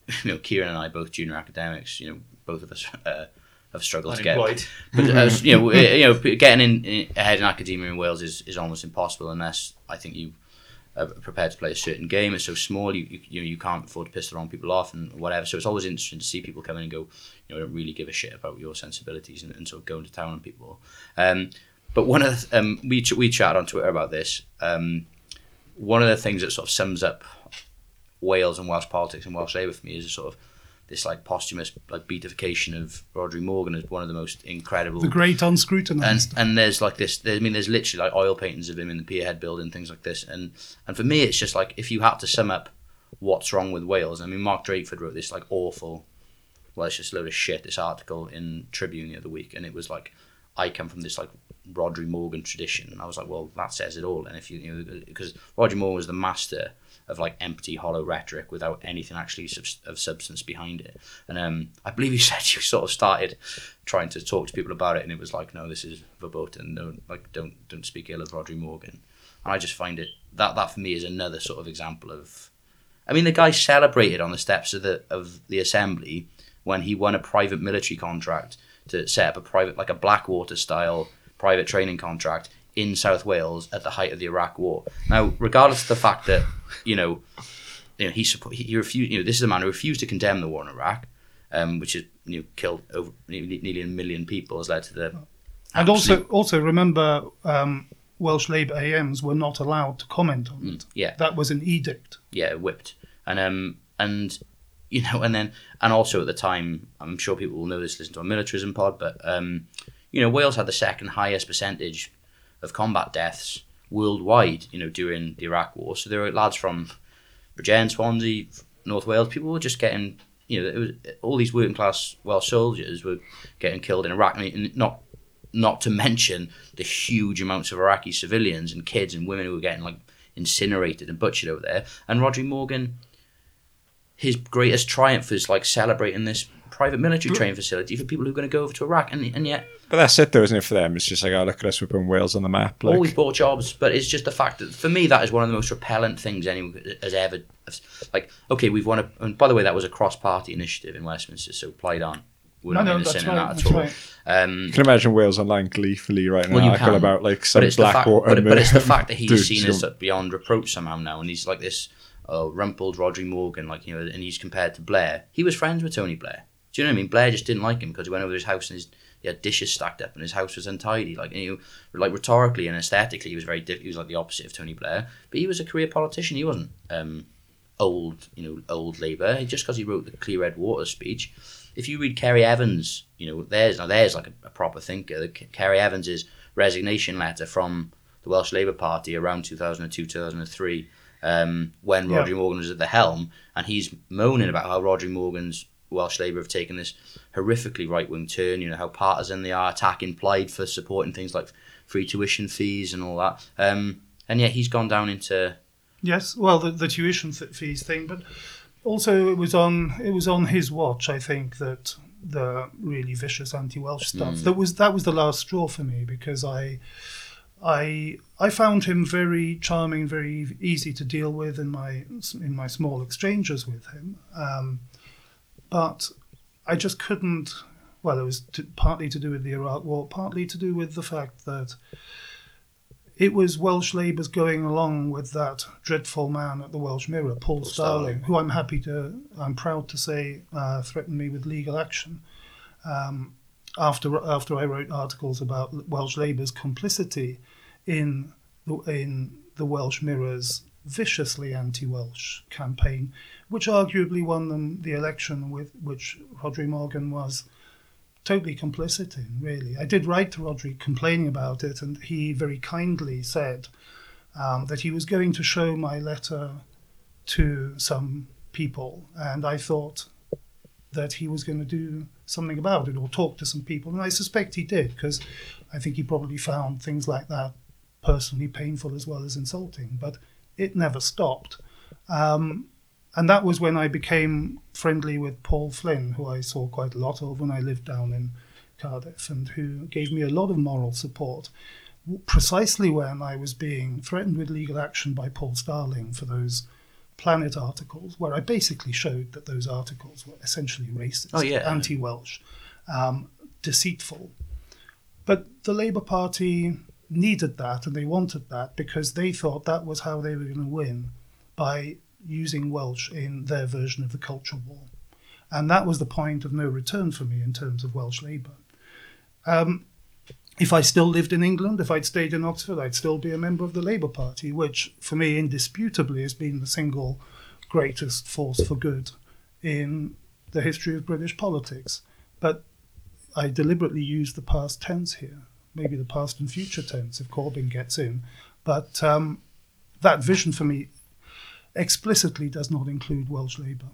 S1: [LAUGHS] you know Kieran and I both junior academics. You know, both of us [LAUGHS] uh, have struggled to get
S3: Unemployed. [LAUGHS]
S1: but as, you know, you know, getting in, in ahead in academia in Wales is, is almost impossible unless I think you are prepared to play a certain game. It's so small, you you, you know, you can't afford to piss the wrong people off and whatever. So it's always interesting to see people come in and go, you know, I don't really give a shit about your sensibilities and, and sort of go into town on people. Um, but one of the, um, we ch- we chatted on Twitter about this. Um, one of the things that sort of sums up Wales and Welsh politics and Welsh Labour for me is a sort of this like posthumous like beatification of Rhodri Morgan as one of the most incredible
S4: The great
S1: and
S4: unscrutinized.
S1: and there's like this there, I mean there's literally like oil paintings of him in the Pierhead building things like this and and for me it's just like if you had to sum up what's wrong with Wales I mean Mark Drakeford wrote this like awful well it's just a load of shit this article in Tribune the other week and it was like I come from this like Rhodri Morgan tradition and I was like well that says it all and if you you know because Rhodri Morgan was the master of like empty hollow rhetoric without anything actually of substance behind it. And um I believe you [LAUGHS] said you sort of started trying to talk to people about it and it was like no this is verboten. Don't like don't don't speak ill of Rhodri Morgan. And I just find it that that for me is another sort of example of I mean the guy celebrated on the steps of the of the assembly when he won a private military contract to set up a private like a Blackwater style private training contract in South Wales at the height of the Iraq War. Now, regardless of the fact that you know, you know he support, he, refused. You know, this is a man who refused to condemn the war in Iraq, um, which has you know killed over nearly a million people, has led to the
S4: And also, also remember, um, Welsh Labour AMs were not allowed to comment on it.
S1: yeah
S4: That was an edict.
S1: yeah whipped and um and you know and then and also at the time I'm sure people will know this listen to our militarism pod but um you know Wales had the second highest percentage of combat deaths worldwide you know during the Iraq war. So there were lads from Bridgend, Swansea North Wales people were just getting you know it was all these working class Welsh soldiers were getting killed in Iraq. And not not to mention the huge amounts of Iraqi civilians and kids and women who were getting like incinerated and butchered over there. And Roger Morgan his greatest triumph is like celebrating this private military training facility for people who are going to go over to Iraq, and and yet
S2: But that's it, though, isn't it? For them, it's just like, oh, look at us, we're putting Wales on the map. Like,
S1: always bought jobs, but it's just the fact that for me that is one of the most repellent things anyone has ever. Like, okay, we've won a. And by the way, that was a cross-party initiative in Westminster, so Plaid aren't. We're
S4: No,
S1: not
S4: no,
S1: in the
S4: that's
S1: sin in
S4: right,
S1: that at all.
S4: right.
S1: Um,
S2: you can imagine Wales online gleefully right now.
S1: Well, you can,
S2: about like
S1: but
S2: some
S1: it's the fact,
S2: Blackwater.
S1: but, but it's the fact that he's [LAUGHS]
S2: Dude,
S1: seen as beyond reproach somehow now, and he's like this uh, rumpled Rhodri Morgan, like you know, and he's compared to Blair. He was friends with Tony Blair. Do you know what I mean? Blair just didn't like him because he went over to his house and his he had dishes stacked up and his house was untidy. Like you like rhetorically and aesthetically, he was very diff- he was like the opposite of Tony Blair. But he was a career politician. He wasn't um, old, you know, old Labour. Just because he wrote the Clear Red Water speech. If you read Kerry Evans, you know, there's now there's like a, a proper thinker. The, Kerry Evans's resignation letter from the Welsh Labour Party around 2002, 2003, um, when
S4: Yeah.
S1: Morgan was at the helm, and he's moaning about how Roger Morgan's Welsh Labour have taken this horrifically right wing turn. You know how partisan they are, attacking Plaid for supporting things like free tuition fees and all that. Um, and yet he's gone down into
S4: Yes, well, the, the tuition fees thing, but also it was on it was on his watch. I think that the really vicious anti-Welsh stuff that was that was the last straw for me because I I I found him very charming, very easy to deal with in my in my small exchanges with him, um, but I just couldn't. Well, it was to, partly to do with the Iraq War, partly to do with the fact that it was Welsh Labour's going along with that dreadful man at the Welsh Mirror, Paul, Starling,
S1: Starling.
S4: who I'm happy to, I'm proud to say, uh, threatened me with legal action. Um, after after I wrote articles about Welsh Labour's complicity in the, in the Welsh Mirror's viciously anti-Welsh campaign, which arguably won them the election, with which Rhodri Morgan was totally complicit in, really. I did write to Rhodri complaining about it, and he very kindly said um, that he was going to show my letter to some people, and I thought that he was going to do something about it or talk to some people, and I suspect he did, because I think he probably found things like that personally painful as well as insulting, but it never stopped. Um, and that was when I became friendly with Paul Flynn, who I saw quite a lot of when I lived down in Cardiff, and who gave me a lot of moral support. Precisely when I was being threatened with legal action by Paul Starling for those Planet articles, where I basically showed that those articles were essentially racist,
S1: Oh, yeah.
S4: anti-Welsh, um, deceitful. But the Labour Party needed that and they wanted that because they thought that was how they were going to win by using Welsh in their version of the culture war. And that was the point of no return for me in terms of Welsh Labour. Um, if I still lived in England, if I'd stayed in Oxford, I'd still be a member of the Labour Party, which for me indisputably has been the single greatest force for good in the history of British politics. But I deliberately use the past tense here, maybe the past and future tense if Corbyn gets in. But um, that vision for me explicitly does not include Welsh Labour.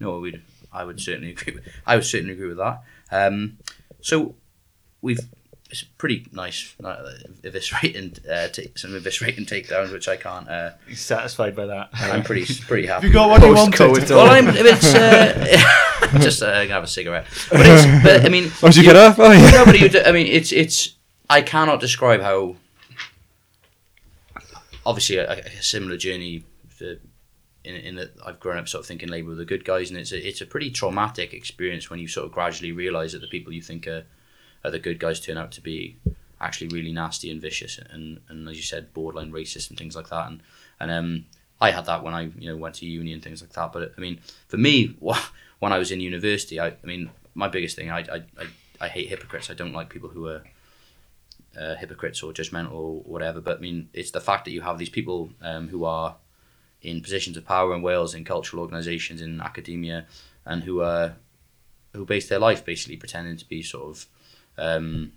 S1: No, we'd, I would certainly agree. With, I would certainly agree with that. Um, so we've it's pretty nice uh, eviscerating uh, ta- some eviscerating takedowns, which I can't. Uh,
S3: He's satisfied by that.
S1: I'm pretty pretty happy.
S4: You got
S1: with.
S4: what you wanted.
S1: Well, I'm. If it's uh, [LAUGHS] just uh, gonna have a cigarette, but it's. But I mean,
S2: Oh, did you get up? Oh, yeah.
S1: no, but you, d- I mean, it's it's. I cannot describe how. Obviously, a, a similar journey. For, in, in that I've grown up sort of thinking Labour were the good guys, and it's a, it's a pretty traumatic experience when you sort of gradually realise that the people you think are, are the good guys turn out to be actually really nasty and vicious, and, and as you said, borderline racist and things like that. And and um, I had that when I you know went to uni and things like that. But I mean, for me, [LAUGHS] when I was in university, I, I mean, my biggest thing, I, I, I, I hate hypocrites. I don't like people who are uh, hypocrites or judgmental or whatever. But I mean, it's the fact that you have these people um, who are in positions of power in Wales, in cultural organisations, in academia, and who are who base their life basically pretending to be sort of um,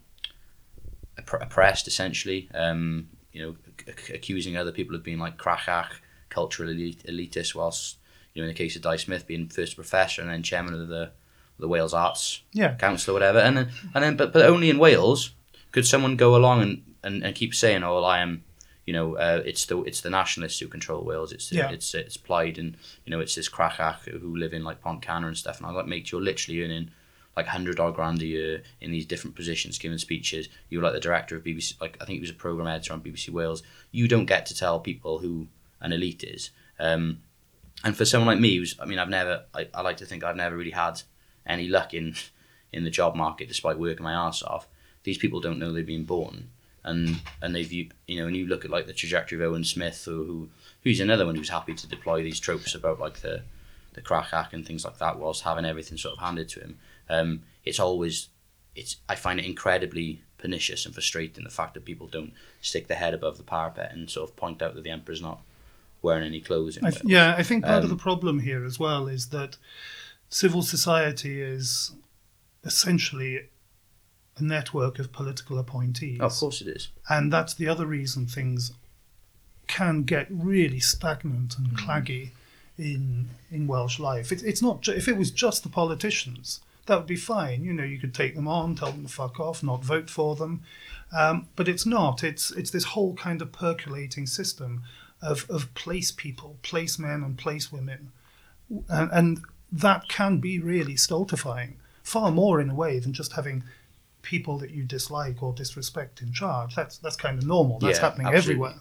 S1: oppressed, essentially. Um, you know, c- accusing other people of being like crachach, cultural elite, elitist, whilst you know, in the case of Dai Smith being first professor and then chairman of the the Wales Arts
S4: Yeah.
S1: Council or whatever, and then and then but but only in Wales could someone go along and, and, and keep saying, "Oh, well, I am, you know, uh, it's the it's the nationalists who control Wales. It's
S4: Yeah.
S1: it's it's Plaid and you know it's this crachach who live in like Pontcanna and stuff. And I like, mate, you're literally earning like hundred odd grand a year in these different positions, giving speeches. You're like the director of BBC, like I think he was a program editor on BBC Wales. You don't get to tell people who an elite is. Um, and for someone like me, who's I mean, I've never, I, I like to think I've never really had any luck in in the job market, despite working my ass off. These people don't know they've been born, and and they've you you know, and you look at like the trajectory of Owen Smith, who, who who's another one who's happy to deploy these tropes about like the the crachach and things like that, whilst having everything sort of handed to him. Um, it's always, it's I find it incredibly pernicious and frustrating the fact that people don't stick their head above the parapet and sort of point out that the emperor's not wearing any clothes. In
S4: I th- yeah, I think part of
S1: Um,
S4: the problem here as well is that civil society is essentially network of political appointees.
S1: Of course it is.
S4: and that's the other reason things can get really stagnant and
S1: Mm-hmm.
S4: claggy in in Welsh life. It, it's not ju- if it was just the politicians, that would be fine. You know, you could take them on, tell them to fuck off, not vote for them. Um, but it's not. It's it's this whole kind of percolating system of of place people, place men, and place women, and, and that can be really stultifying. Far more in a way than just having people that you dislike or disrespect in charge. That's that's kind of normal. That's
S1: Yeah,
S4: happening
S1: absolutely.
S4: everywhere.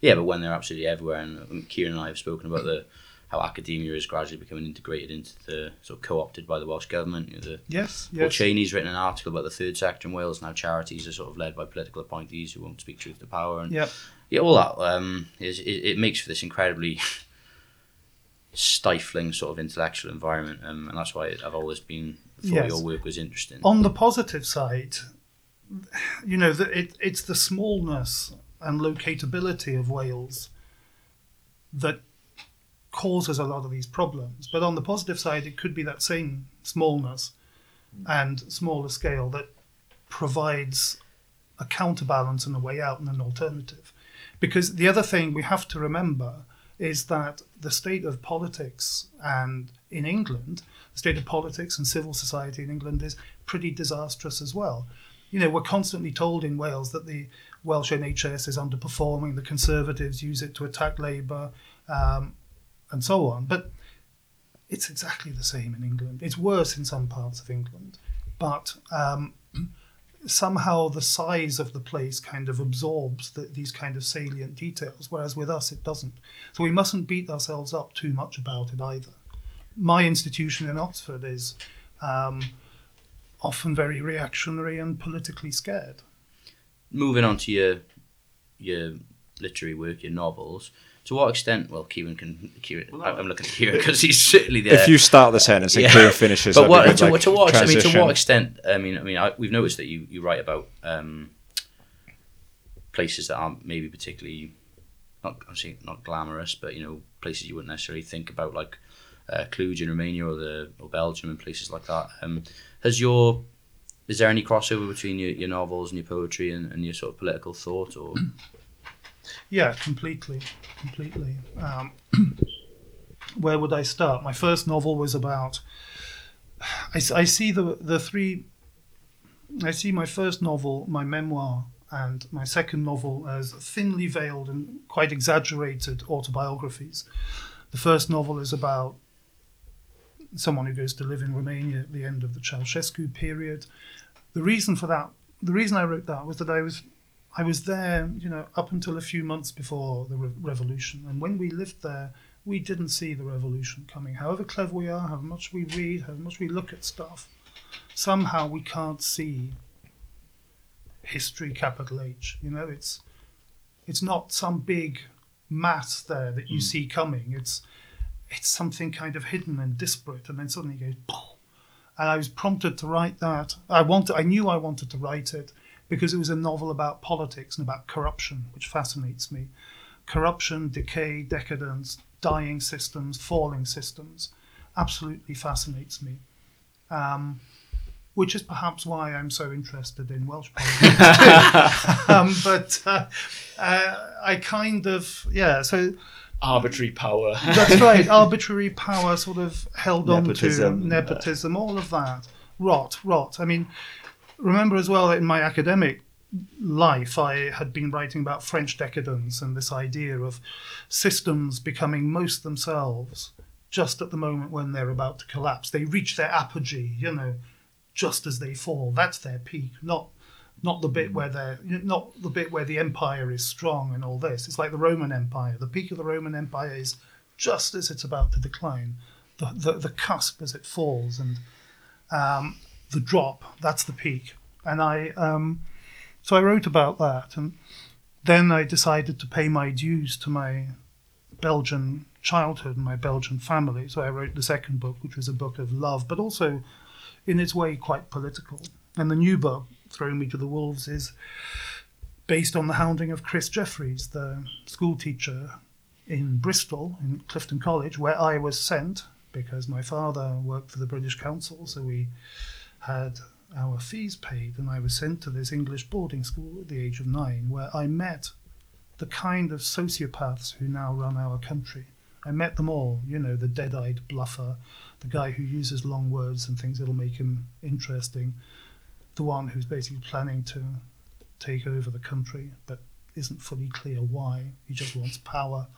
S1: Yeah, but when they're absolutely everywhere, and um, Kieran and I have spoken about the how academia is gradually becoming integrated into the sort of co-opted by the Welsh government. You know, the
S4: Yes,
S1: Paul
S4: yes.
S1: Chaney's written an article about the third sector in Wales. Now charities are sort of led by political appointees who won't speak truth to power, and
S4: Yep.
S1: yeah, all that um, is it, it makes for this incredibly [LAUGHS] stifling sort of intellectual environment, um, and that's why I've always been thought
S4: Yes.
S1: your work was interesting.
S4: On the positive side, you know, the, it, it's the smallness and locatability of Wales that causes a lot of these problems. But on the positive side, it could be that same smallness and smaller scale that provides a counterbalance and a way out and an alternative. Because the other thing we have to remember is that the state of politics and in England, the state of politics and civil society in England is pretty disastrous as well. You know, we're constantly told in Wales that the Welsh NHS is underperforming, the Conservatives use it to attack Labour, um, and so on. But it's exactly the same in England. It's worse in some parts of England, but um, somehow the size of the place kind of absorbs the, these kind of salient details, whereas with us it doesn't. So we mustn't beat ourselves up too much about it either. My institution in Oxford is um, often very reactionary and politically scared.
S1: Moving on to your your literary work, your novels. To what extent? Well, Kieran can. Kieran,
S3: Well,
S1: I'm looking at Kieran because he's certainly there.
S2: If you start the sentence and
S1: Yeah.
S2: Kieran finishes,
S1: but what,
S2: good,
S1: to,
S2: like,
S1: to what I mean, to what extent? I mean, I mean, I, we've noticed that you, you write about um, places that aren't maybe particularly not obviously not glamorous, but you know places you wouldn't necessarily think about, like uh, Cluj in Romania or the or Belgium and places like that. Um, has your is there any crossover between your, your novels and your poetry and, and your sort of political thought, or
S4: Yeah, completely, completely. Um, [CLEARS THROAT] where would I start? My first novel was about. I, I see the the three. I see my first novel, my memoir, and my second novel as thinly veiled and quite exaggerated autobiographies. The first novel is about someone who goes to live in Romania at the end of the Ceausescu period. The reason for that, the reason I wrote that was that I was I was there, you know, up until a few months before the re- revolution. And when we lived there, we didn't see the revolution coming. However clever we are, how much we read, how much we look at stuff, somehow we can't see history, capital H. You know, it's it's not some big mass there that you hmm. see coming. It's it's something kind of hidden and disparate, and then suddenly it goes. And I was prompted to write that. I wanted. I knew I wanted to write it because it was a novel about politics and about corruption, which fascinates me. Corruption, decay, decadence, dying systems, falling systems, absolutely fascinates me. Um, which is perhaps why I'm so interested in Welsh politics. [LAUGHS] um, but uh, uh, I kind of yeah. So
S3: Arbitrary power.
S4: that's right. [LAUGHS] Arbitrary power sort of held on to
S3: Nepotism.
S4: nepotism, all of that. Rot, rot. I mean, remember as well that in my academic life, I had been writing about French decadence and this idea of systems becoming most themselves just at the moment when they're about to collapse. They reach their apogee, you know, just as they fall. That's their peak, not not the bit where they're not the bit where the empire is strong and all this. It's like the Roman Empire. The peak of the Roman Empire is just as it's about to decline, the the, the cusp as it falls, and um, the drop. That's the peak. And I um, so I wrote about that, and then I decided to pay my dues to my Belgian childhood and my Belgian family. So I wrote the second book, which was a book of love, but also in its way quite political. And the new book, Throw Me to the Wolves, is based on the hounding of Chris Jefferies, the school teacher in Bristol, in Clifton College, where I was sent because my father worked for the British Council. So we had our fees paid, and I was sent to this English boarding school at the age of nine, where I met the kind of sociopaths who now run our country. I met them all, you know, the dead eyed bluffer, the guy who uses long words and thinks it'll make him interesting, the one who's basically planning to take over the country but isn't fully clear why. He just wants power.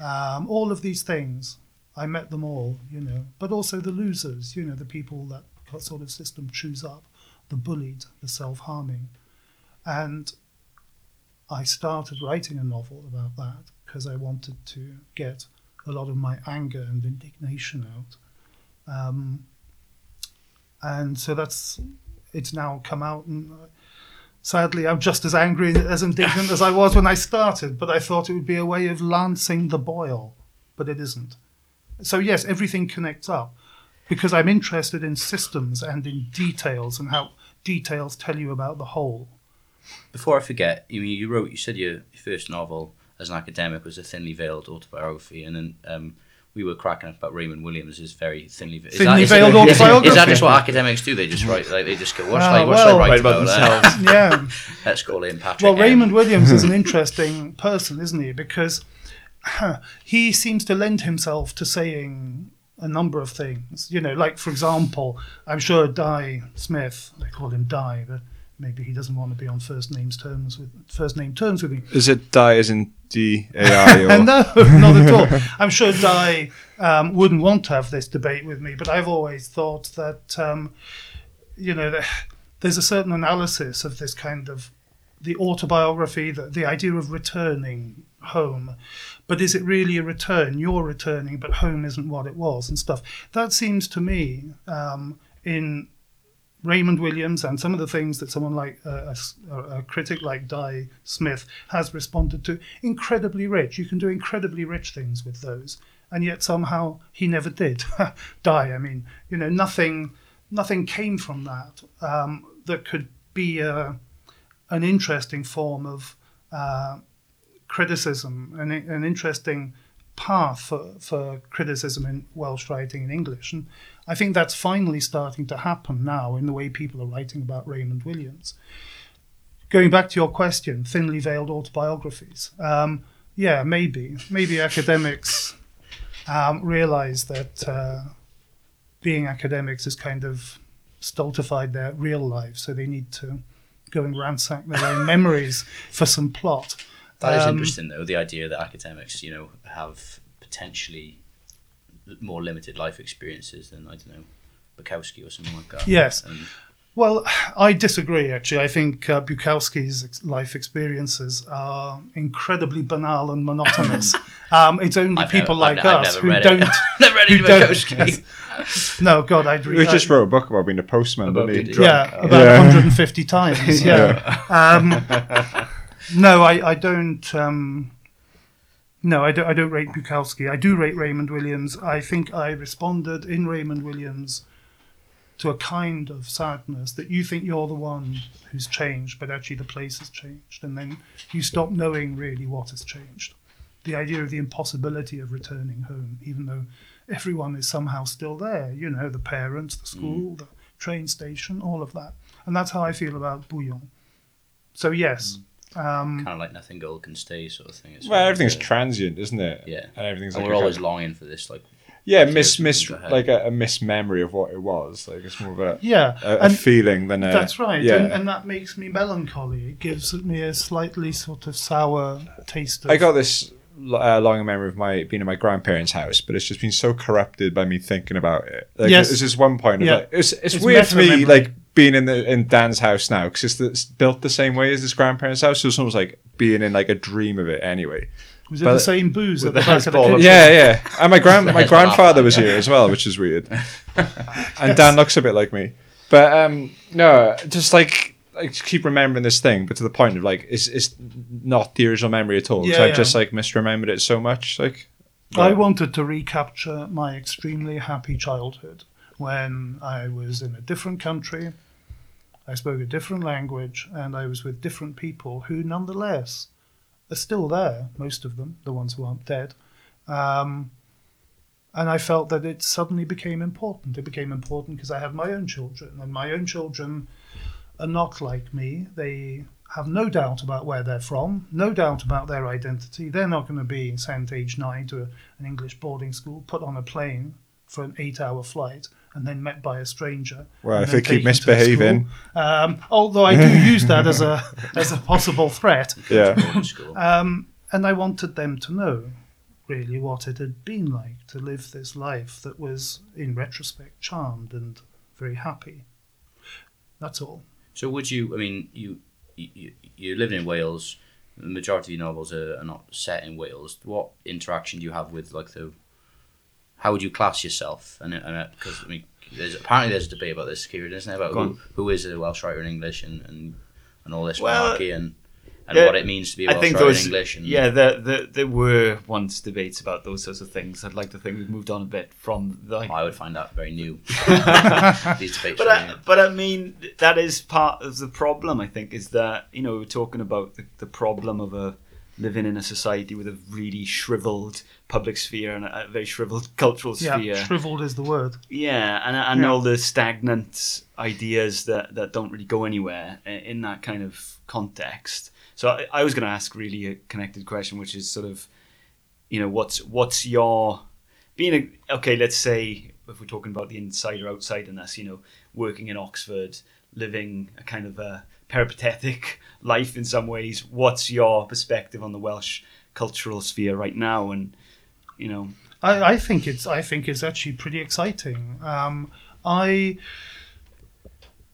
S4: Um, all of these things, I met them all, you know, but also the losers, you know, the people that sort of system chews up, the bullied, the self harming. And I started writing a novel about that because I wanted to get a lot of my anger and indignation out. Um, and so that's it's now come out, and uh, sadly, I'm just as angry as indignant as I [LAUGHS] was when I started. But I thought it would be a way of lancing the boil, but it isn't. So yes, everything connects up because I'm interested in systems and in details and how details tell you about the whole.
S1: Before I forget, you mean you wrote, you said your, your first novel as an academic was a thinly veiled autobiography, and then um, we were cracking up about Raymond Williams is very thinly, ve- is
S4: Thinly
S1: is
S4: veiled
S1: is-
S4: autobiography.
S1: Is that just what academics do? They just write, like they just go, what's like, what's
S4: well-
S1: I write
S2: Write about
S1: about? Uh, [LAUGHS]
S4: yeah. [LAUGHS]
S1: let's call in Patrick.
S4: Well,
S1: M.
S4: Raymond Williams is an [LAUGHS] interesting person, isn't he? Because huh, [CLEARS THROAT] he seems to lend himself to saying a number of things. You know, like for example, I'm sure Dai Smith, they call him Dai, but maybe he doesn't want to be on first names terms with first name terms with me.
S2: Is it die as in D A I [LAUGHS] or
S4: no, not at all. I'm sure Dai um, wouldn't want to have this debate with me, but I've always thought that, um, you know, there- there's a certain analysis of this kind of the autobiography, the, the idea of returning home. But is it really a return? You're returning, but home isn't what it was and stuff. That seems to me um, in Raymond Williams and some of the things that someone like uh, a, a critic like Dai Smith has responded to incredibly rich. You can do incredibly rich things with those, and yet somehow he never did. [LAUGHS] Dai, I mean, you know, nothing, nothing came from that um, that could be a, an interesting form of uh, criticism, an, an interesting path for, for criticism in Welsh writing in English. And I think that's finally starting to happen now in the way people are writing about Raymond Williams. Going back to your question, thinly veiled autobiographies. Um, yeah, maybe. Maybe academics um, realize that uh, being academics has kind of stultified their real lives, so they need to go and ransack their own [LAUGHS] memories for some plot.
S1: That is
S4: Um,
S1: interesting, though. The idea that academics, you know, have potentially more limited life experiences than I don't know, Bukowski or something like that.
S4: Yes.
S1: And
S4: Well, I disagree. Actually, I think uh, Bukowski's ex- life experiences are incredibly banal and monotonous. [LAUGHS] um, it's only
S1: I've
S4: people
S1: never- I've
S4: like
S1: I've
S4: us
S1: never
S4: who
S1: read
S4: don't. [LAUGHS]
S1: Never read
S4: who
S1: any
S4: don't-
S1: Bukowski.
S4: no, God, I'd read.
S2: We just wrote a book about being a postman,
S1: About
S2: didn't he?
S4: yeah, about
S2: Yeah.
S4: 150 times. [LAUGHS] Yeah. um, no, I, I don't. Um, no, I don't, I don't rate Bukowski. I do rate Raymond Williams. I think I responded in Raymond Williams to a kind of sadness that you think you're the one who's changed, but actually the place has changed. And then you stop knowing really what has changed. The idea of the impossibility of returning home, even though everyone is somehow still there, you know, the parents, the school, the train station, all of that. And that's how I feel about Bouillon. So, yes. Um,
S1: kind of like nothing gold can stay, sort of thing. It's
S2: Well,
S1: like,
S2: everything's
S1: uh,
S2: transient, isn't it?
S1: Yeah.
S2: And everything's
S1: And
S2: like
S1: we're always
S2: kind-
S1: longing for this like
S2: yeah, miss miss like a, a mismemory of what it was. Like it's more of a
S4: Yeah,
S2: a, a
S4: and
S2: feeling than a.
S4: that's right,
S2: Yeah,
S4: and, and that makes me melancholy. It gives me a slightly sort of sour taste. Of,
S2: I got this uh, long memory of my being in my grandparents' house, but it's just been so corrupted by me thinking about it. Like,
S4: Yes.
S2: there's this one point. Of
S4: Yeah.
S2: like, it's it's,
S4: It's
S2: weird for me,
S4: meta-memory.
S2: like being in the in Dan's house now because it's, it's built the same way as his grandparents' house. So it's almost like being in like a dream of it. Anyway,
S4: was it
S2: but-
S4: the same booze
S3: With
S4: at the
S3: the
S4: back of the
S3: house ball.
S4: kitchen?
S2: yeah, yeah. And my grand my [LAUGHS] grandfather was here as well, which is weird. [LAUGHS] And Dan looks a bit like me, but um, no, just like. I just keep remembering this thing, but to the point of like, it's, it's not the original memory at all.
S4: Yeah,
S2: I've
S4: yeah.
S2: just like misremembered it so much. Like,
S4: I wanted to recapture my extremely happy childhood when I was in a different country, I spoke a different language, and I was with different people who, nonetheless, are still there, most of them, the ones who aren't dead. Um, and I felt that it suddenly became important. It became important because I had my own children, and my own children are not like me. They have no doubt about where they're from, no doubt about their identity. They're not going to be sent age nine to an English boarding school, put on a plane for an eight-hour flight, and then met by a stranger.
S2: Well,
S4: and
S2: if
S4: then
S2: they keep
S4: taken to the
S2: misbehaving.
S4: Um, although I do [LAUGHS] use that as a as a possible threat. [LAUGHS]
S2: Yeah.
S4: Um, and I wanted them to know really what it had been like to live this life that was, in retrospect, charmed and very happy. That's all.
S1: So would you? I mean, you you you live in Wales. The majority of your novels are, are not set in Wales. What interaction do you have with like the? How would you class yourself? And because uh, I mean, there's apparently there's a debate about this, Kieran, isn't there? About who, who is a Welsh writer in English and and, and all this
S3: Well,
S1: monarchy and and
S3: yeah,
S1: what it means to be a
S3: I
S1: Welsh
S3: think
S1: writer
S3: those,
S1: in English. And,
S3: yeah, there, there, there were once debates about those sorts of things. I'd like to think we've moved on a bit from the.
S1: Oh, I would find that very new. [LAUGHS] These debates.
S3: but I,
S1: new.
S3: but I mean that is part of the problem. I think is that you know we're talking about the, the problem of a living in a society with a really shriveled public sphere and a, a very shriveled [LAUGHS] cultural
S4: Yeah,
S3: sphere.
S4: shriveled is the word.
S3: Yeah, and and
S4: Yeah.
S3: all the stagnant ideas that, that don't really go anywhere in that kind of context. So I, I was going to ask really a connected question, which is sort of, you know, what's what's your being a okay? Let's say if we're talking about the insider outsiderness, you know, working in Oxford, living a kind of a peripatetic life in some ways. What's your perspective on the Welsh cultural sphere right now? And you know,
S4: I, I think it's I think it's actually pretty exciting. Um, I,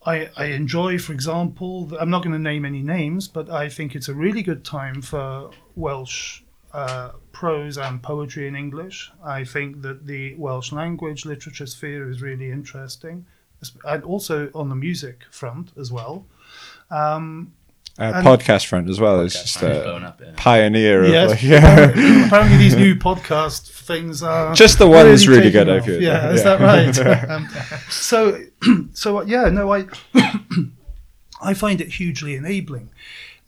S4: I I enjoy, for example, I'm not going to name any names, but I think it's a really good time for Welsh uh, prose and poetry in English. I think that the Welsh language literature sphere is really interesting, and also on the music front as well. Um,
S2: Uh, podcast front as well. It's just a
S1: up, yeah.
S2: pioneer of
S4: yes,
S2: like, yeah.
S4: apparently, apparently these new podcast things are
S2: Just the one is really
S4: taking
S2: good, I feel.
S4: off.
S2: heard.
S4: Yeah, is that right? [LAUGHS] [LAUGHS] um, so, [CLEARS THROAT] so yeah, no, I, [COUGHS] I find it hugely enabling.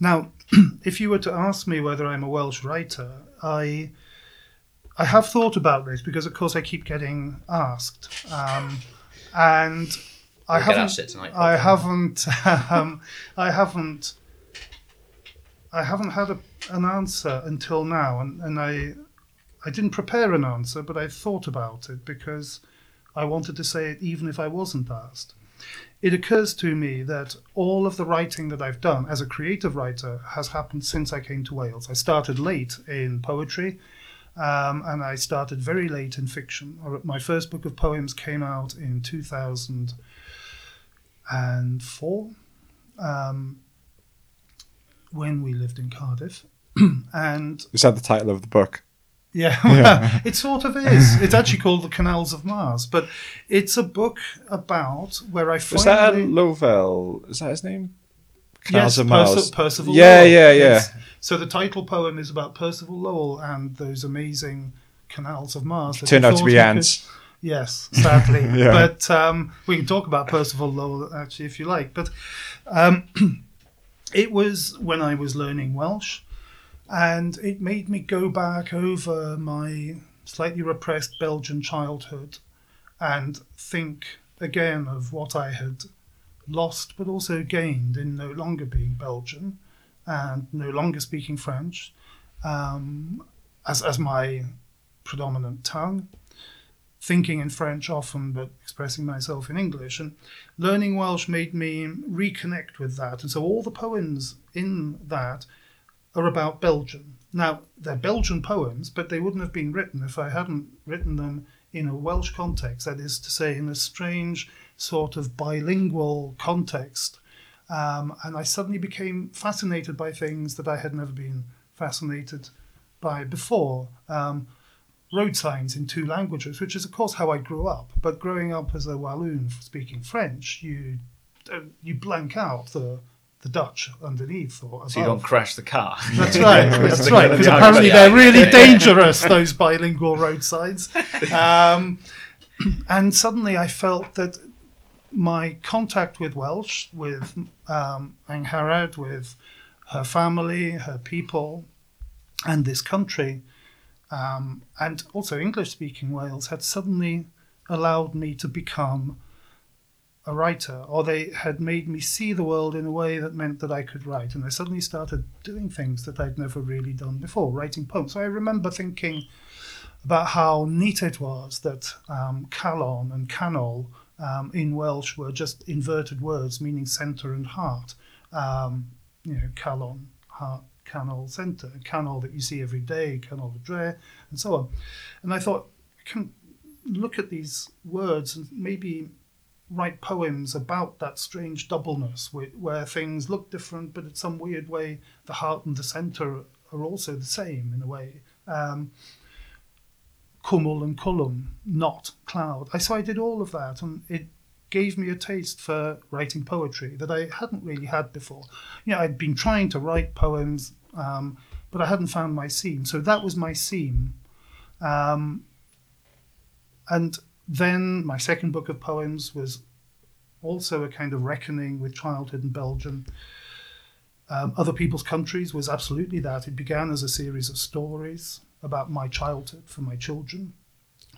S4: Now, [CLEARS THROAT] if you were to ask me whether I'm a Welsh writer, I, I have thought about this because, of course, I keep getting asked, um, and I
S1: We'll get
S4: haven't.
S1: it tonight,
S4: I haven't. [LAUGHS] Um, I haven't. I haven't had a, an answer until now, and, and I, I didn't prepare an answer, but I thought about it because I wanted to say it even if I wasn't asked. It occurs to me that all of the writing that I've done as a creative writer has happened since I came to Wales. I started late in poetry, um, and I started very late in fiction. My first book of poems came out in 2004. Um, when we lived in Cardiff. [CLEARS THROAT] and
S2: Is that the title of the book?
S4: yeah, it sort of is. It's actually called The Canals of Mars, but it's a book about where I
S2: Was that
S4: finally.
S2: Lovell? Is that his name?
S4: yes,
S2: Canals of
S4: Perci-
S2: Mars.
S4: Percival
S2: Yeah,
S4: Lowell.
S2: yeah, yeah.
S4: Yes. So the title poem is about Percival Lowell and those amazing canals of Mars. that
S2: Turned out to be
S4: he could-
S2: ants.
S4: Yes, sadly. [LAUGHS]
S2: Yeah.
S4: But um, we can talk about Percival Lowell actually if you like. But um, [CLEARS THROAT] it was when I was learning Welsh, and it made me go back over my slightly repressed Belgian childhood and think again of what I had lost but also gained in no longer being Belgian and no longer speaking French um, as, as my predominant tongue thinking in French often, but expressing myself in English. And learning Welsh made me reconnect with that. And so all the poems in that are about Belgium. Now, they're Belgian poems, but they wouldn't have been written if I hadn't written them in a Welsh context, that is to say, in a strange sort of bilingual context. Um, and I suddenly became fascinated by things that I had never been fascinated by before. Um, road signs in two languages, which is, of course, how I grew up. But growing up as a Walloon speaking French, you uh, you blank out the the Dutch underneath or above.
S3: So you don't crash the car.
S4: That's right. [LAUGHS] That's right. Because apparently they're really [LAUGHS] dangerous. Those bilingual road signs. Um, [CLEARS THROAT] and suddenly I felt that my contact with Welsh, with um, Angharad, with her family, her people, and this country, um, and also English-speaking Wales, had suddenly allowed me to become a writer, or they had made me see the world in a way that meant that I could write. And I suddenly started doing things that I'd never really done before, writing poems. So I remember thinking about how neat it was that um, calon and canol um, in Welsh were just inverted words meaning centre and heart. Um, you know, calon, heart, canol, centre, Canal that you see every day, canol dre, and so on. And I thought, I can look at these words and maybe write poems about that strange doubleness where, where, things look different, but in some weird way, the heart and the center are also the same in a way. Um, Cwmwl and Cwlwm, not cloud. I, so I did all of that, and it gave me a taste for writing poetry that I hadn't really had before. You know, I'd been trying to write poems, um, but I hadn't found my seam. So that was my seam. Um, and then my second book of poems was also a kind of reckoning with childhood in Belgium. Um, Other People's Countries was absolutely that. It began as a series of stories about my childhood for my children.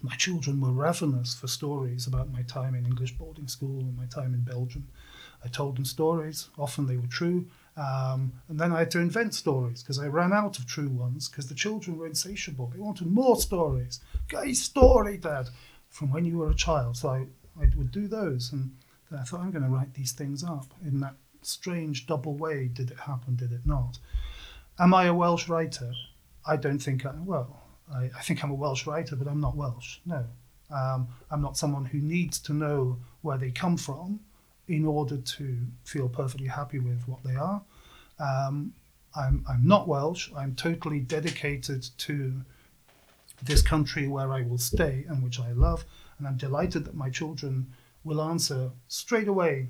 S4: My children were ravenous for stories about my time in English boarding school and my time in Belgium. I told them stories, often they were true, um, and then I had to invent stories because I ran out of true ones because the children were insatiable. They wanted more stories. Gay story, Dad from when you were a child. So I, I would do those, and I thought I'm going to write these things up in that strange double way. Did it happen? Did it not? Am I a Welsh writer? I don't think I. Well, I, I think I'm a Welsh writer, but I'm not Welsh. No, um, I'm not someone who needs to know where they come from in order to feel perfectly happy with what they are. Um, I'm, I'm not Welsh. I'm totally dedicated to this country where I will stay and which I love. And I'm delighted that my children will answer straight away,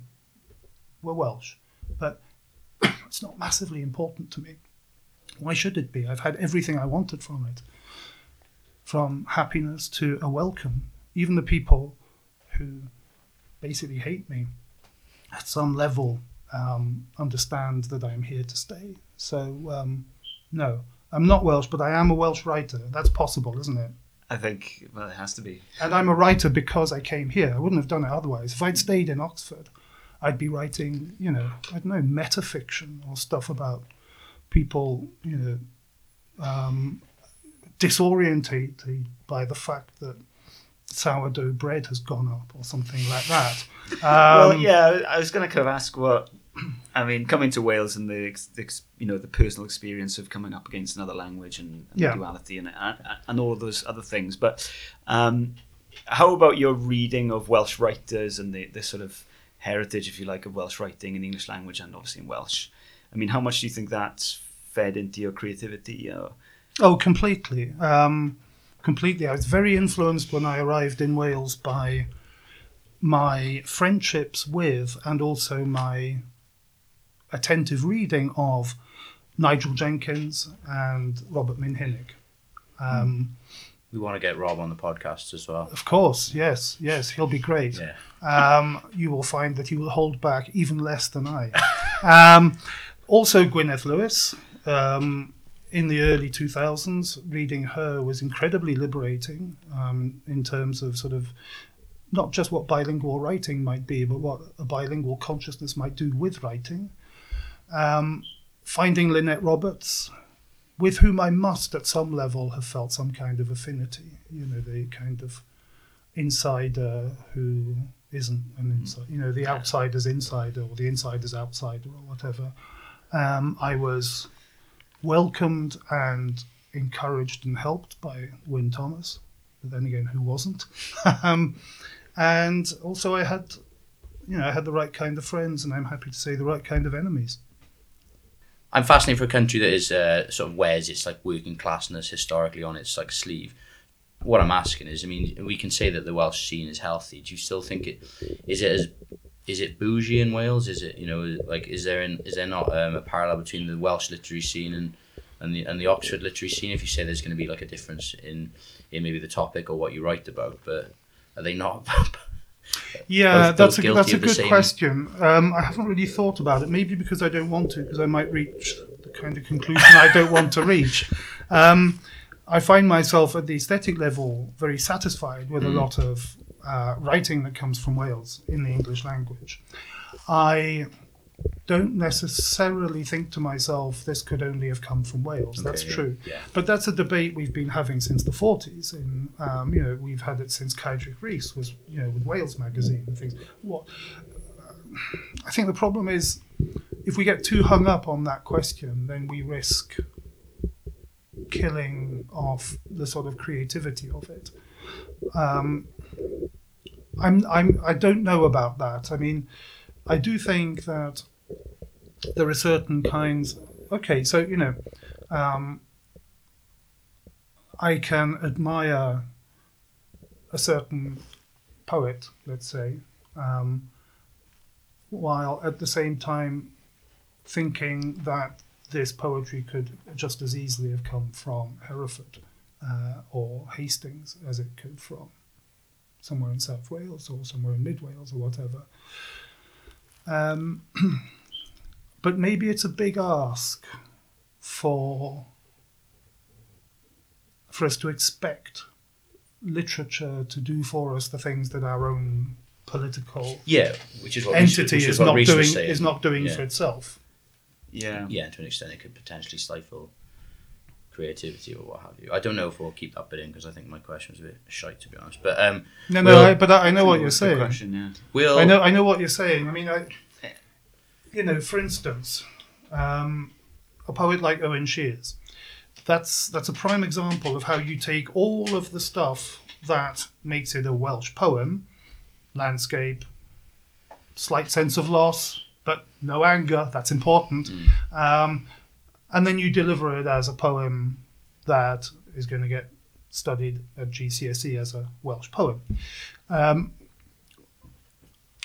S4: we're Welsh. But [COUGHS] it's not massively important to me. Why should it be? I've had everything I wanted from it from happiness to a welcome. Even the people who basically hate me at some level um, understand that I'm here to stay. So, um, no, I'm not Welsh, but I am a Welsh writer. That's possible, isn't it?
S3: I think, well, it has to be.
S4: And I'm a writer because I came here. I wouldn't have done it otherwise. If I'd stayed in Oxford, I'd be writing, you know, I don't know, metafiction or stuff about people, you know, um, disorientated by the fact that sourdough bread has gone up or something like that. Um,
S3: well, yeah, I was going to kind of ask what [CLEARS THROAT] I mean, coming to Wales and the, the, you know the personal experience of coming up against another language and, and
S4: yeah.
S3: duality and, and and all those other things. But um, how about your reading of Welsh writers and the, the sort of heritage, if you like, of Welsh writing in the English language and obviously in Welsh? I mean, how much do you think that's fed into your creativity? Or?
S4: Oh, completely, um, completely. I was very influenced when I arrived in Wales by my friendships with and also my attentive reading of Nigel Jenkins and Robert Minhinnick. Um,
S1: we want to get Rob on the podcast as well.
S4: Of course, yes, yes, he'll be great.
S1: Yeah.
S4: Um, you will find that he will hold back even less than I. [LAUGHS] um, also, Gwyneth Lewis. Um, in the early 2000s, reading her was incredibly liberating um, in terms of sort of not just what bilingual writing might be, but what a bilingual consciousness might do with writing. Um, finding Lynette Roberts, with whom I must at some level have felt some kind of affinity. You know, the kind of insider who isn't an insider. You know, the outsider's insider or the insider's outsider or whatever. Um, I was welcomed and encouraged and helped by Wynn Thomas. But then again, who wasn't? [LAUGHS] um, and also, I had, you know, I had the right kind of friends, and I'm happy to say the right kind of enemies.
S1: I'm fascinated for a country that is uh, sort of wears its like working classness historically on its like sleeve. What I'm asking is, I mean, we can say that the Welsh scene is healthy. Do you still think it is it as is it bougie in Wales? Is it you know like is there in, is there not um, a parallel between the Welsh literary scene and and the and the Oxford literary scene? If you say there's going to be like a difference in in maybe the topic or what you write about, but are they not? [LAUGHS]
S4: Yeah,
S1: both-
S4: that's
S1: both
S4: a that's a good
S1: same-
S4: question. Um, I haven't really thought about it. Maybe because I don't want to, because I might reach the kind of conclusion I don't want to reach. Um, I find myself at the aesthetic level very satisfied with a lot of uh, writing that comes from Wales in the English language. I don't necessarily think to myself this could only have come from Wales. That's
S1: Okay, yeah,
S4: true.
S1: yeah.
S4: But that's a debate we've been having since the 40s. In um, you know, we've had it since Keidrych Rhys was you know with Wales magazine and things. What I think the problem is if we get too hung up on that question, then we risk killing off the sort of creativity of it. Um, I'm, I'm, I don't know about that. I mean, I do think that there are certain kinds. Okay, so you know, um, I can admire a certain poet, let's say, um, while at the same time thinking that this poetry could just as easily have come from Hereford uh, or Hastings as it could from somewhere in South Wales or somewhere in Mid Wales or whatever. Um, [CLEARS THROAT] but maybe it's a big ask for for us to expect literature to do for us the things that our own political
S1: Yeah, which is what Reece-
S4: entity
S1: which
S4: is
S1: what
S4: not
S1: Reece was
S4: doing is not doing for itself.
S3: Yeah.
S1: yeah, to an extent, it could potentially stifle creativity or what have you. I don't know if we'll keep that bit in because I think my question was a bit shite to be honest. But um,
S4: No, no,
S1: Well-
S4: I, but I, I know what you're saying.
S3: Question, yeah.
S1: we'll
S4: I know, I know what you're saying. I mean, I, you know, for instance, um, a poet like Owen Sheers. That's that's a prime example of how you take all of the stuff that makes it a Welsh poem, landscape, slight sense of loss, but no anger. That's important. Um, and then you deliver it as a poem that is going to get studied at GCSE as a Welsh poem. Um,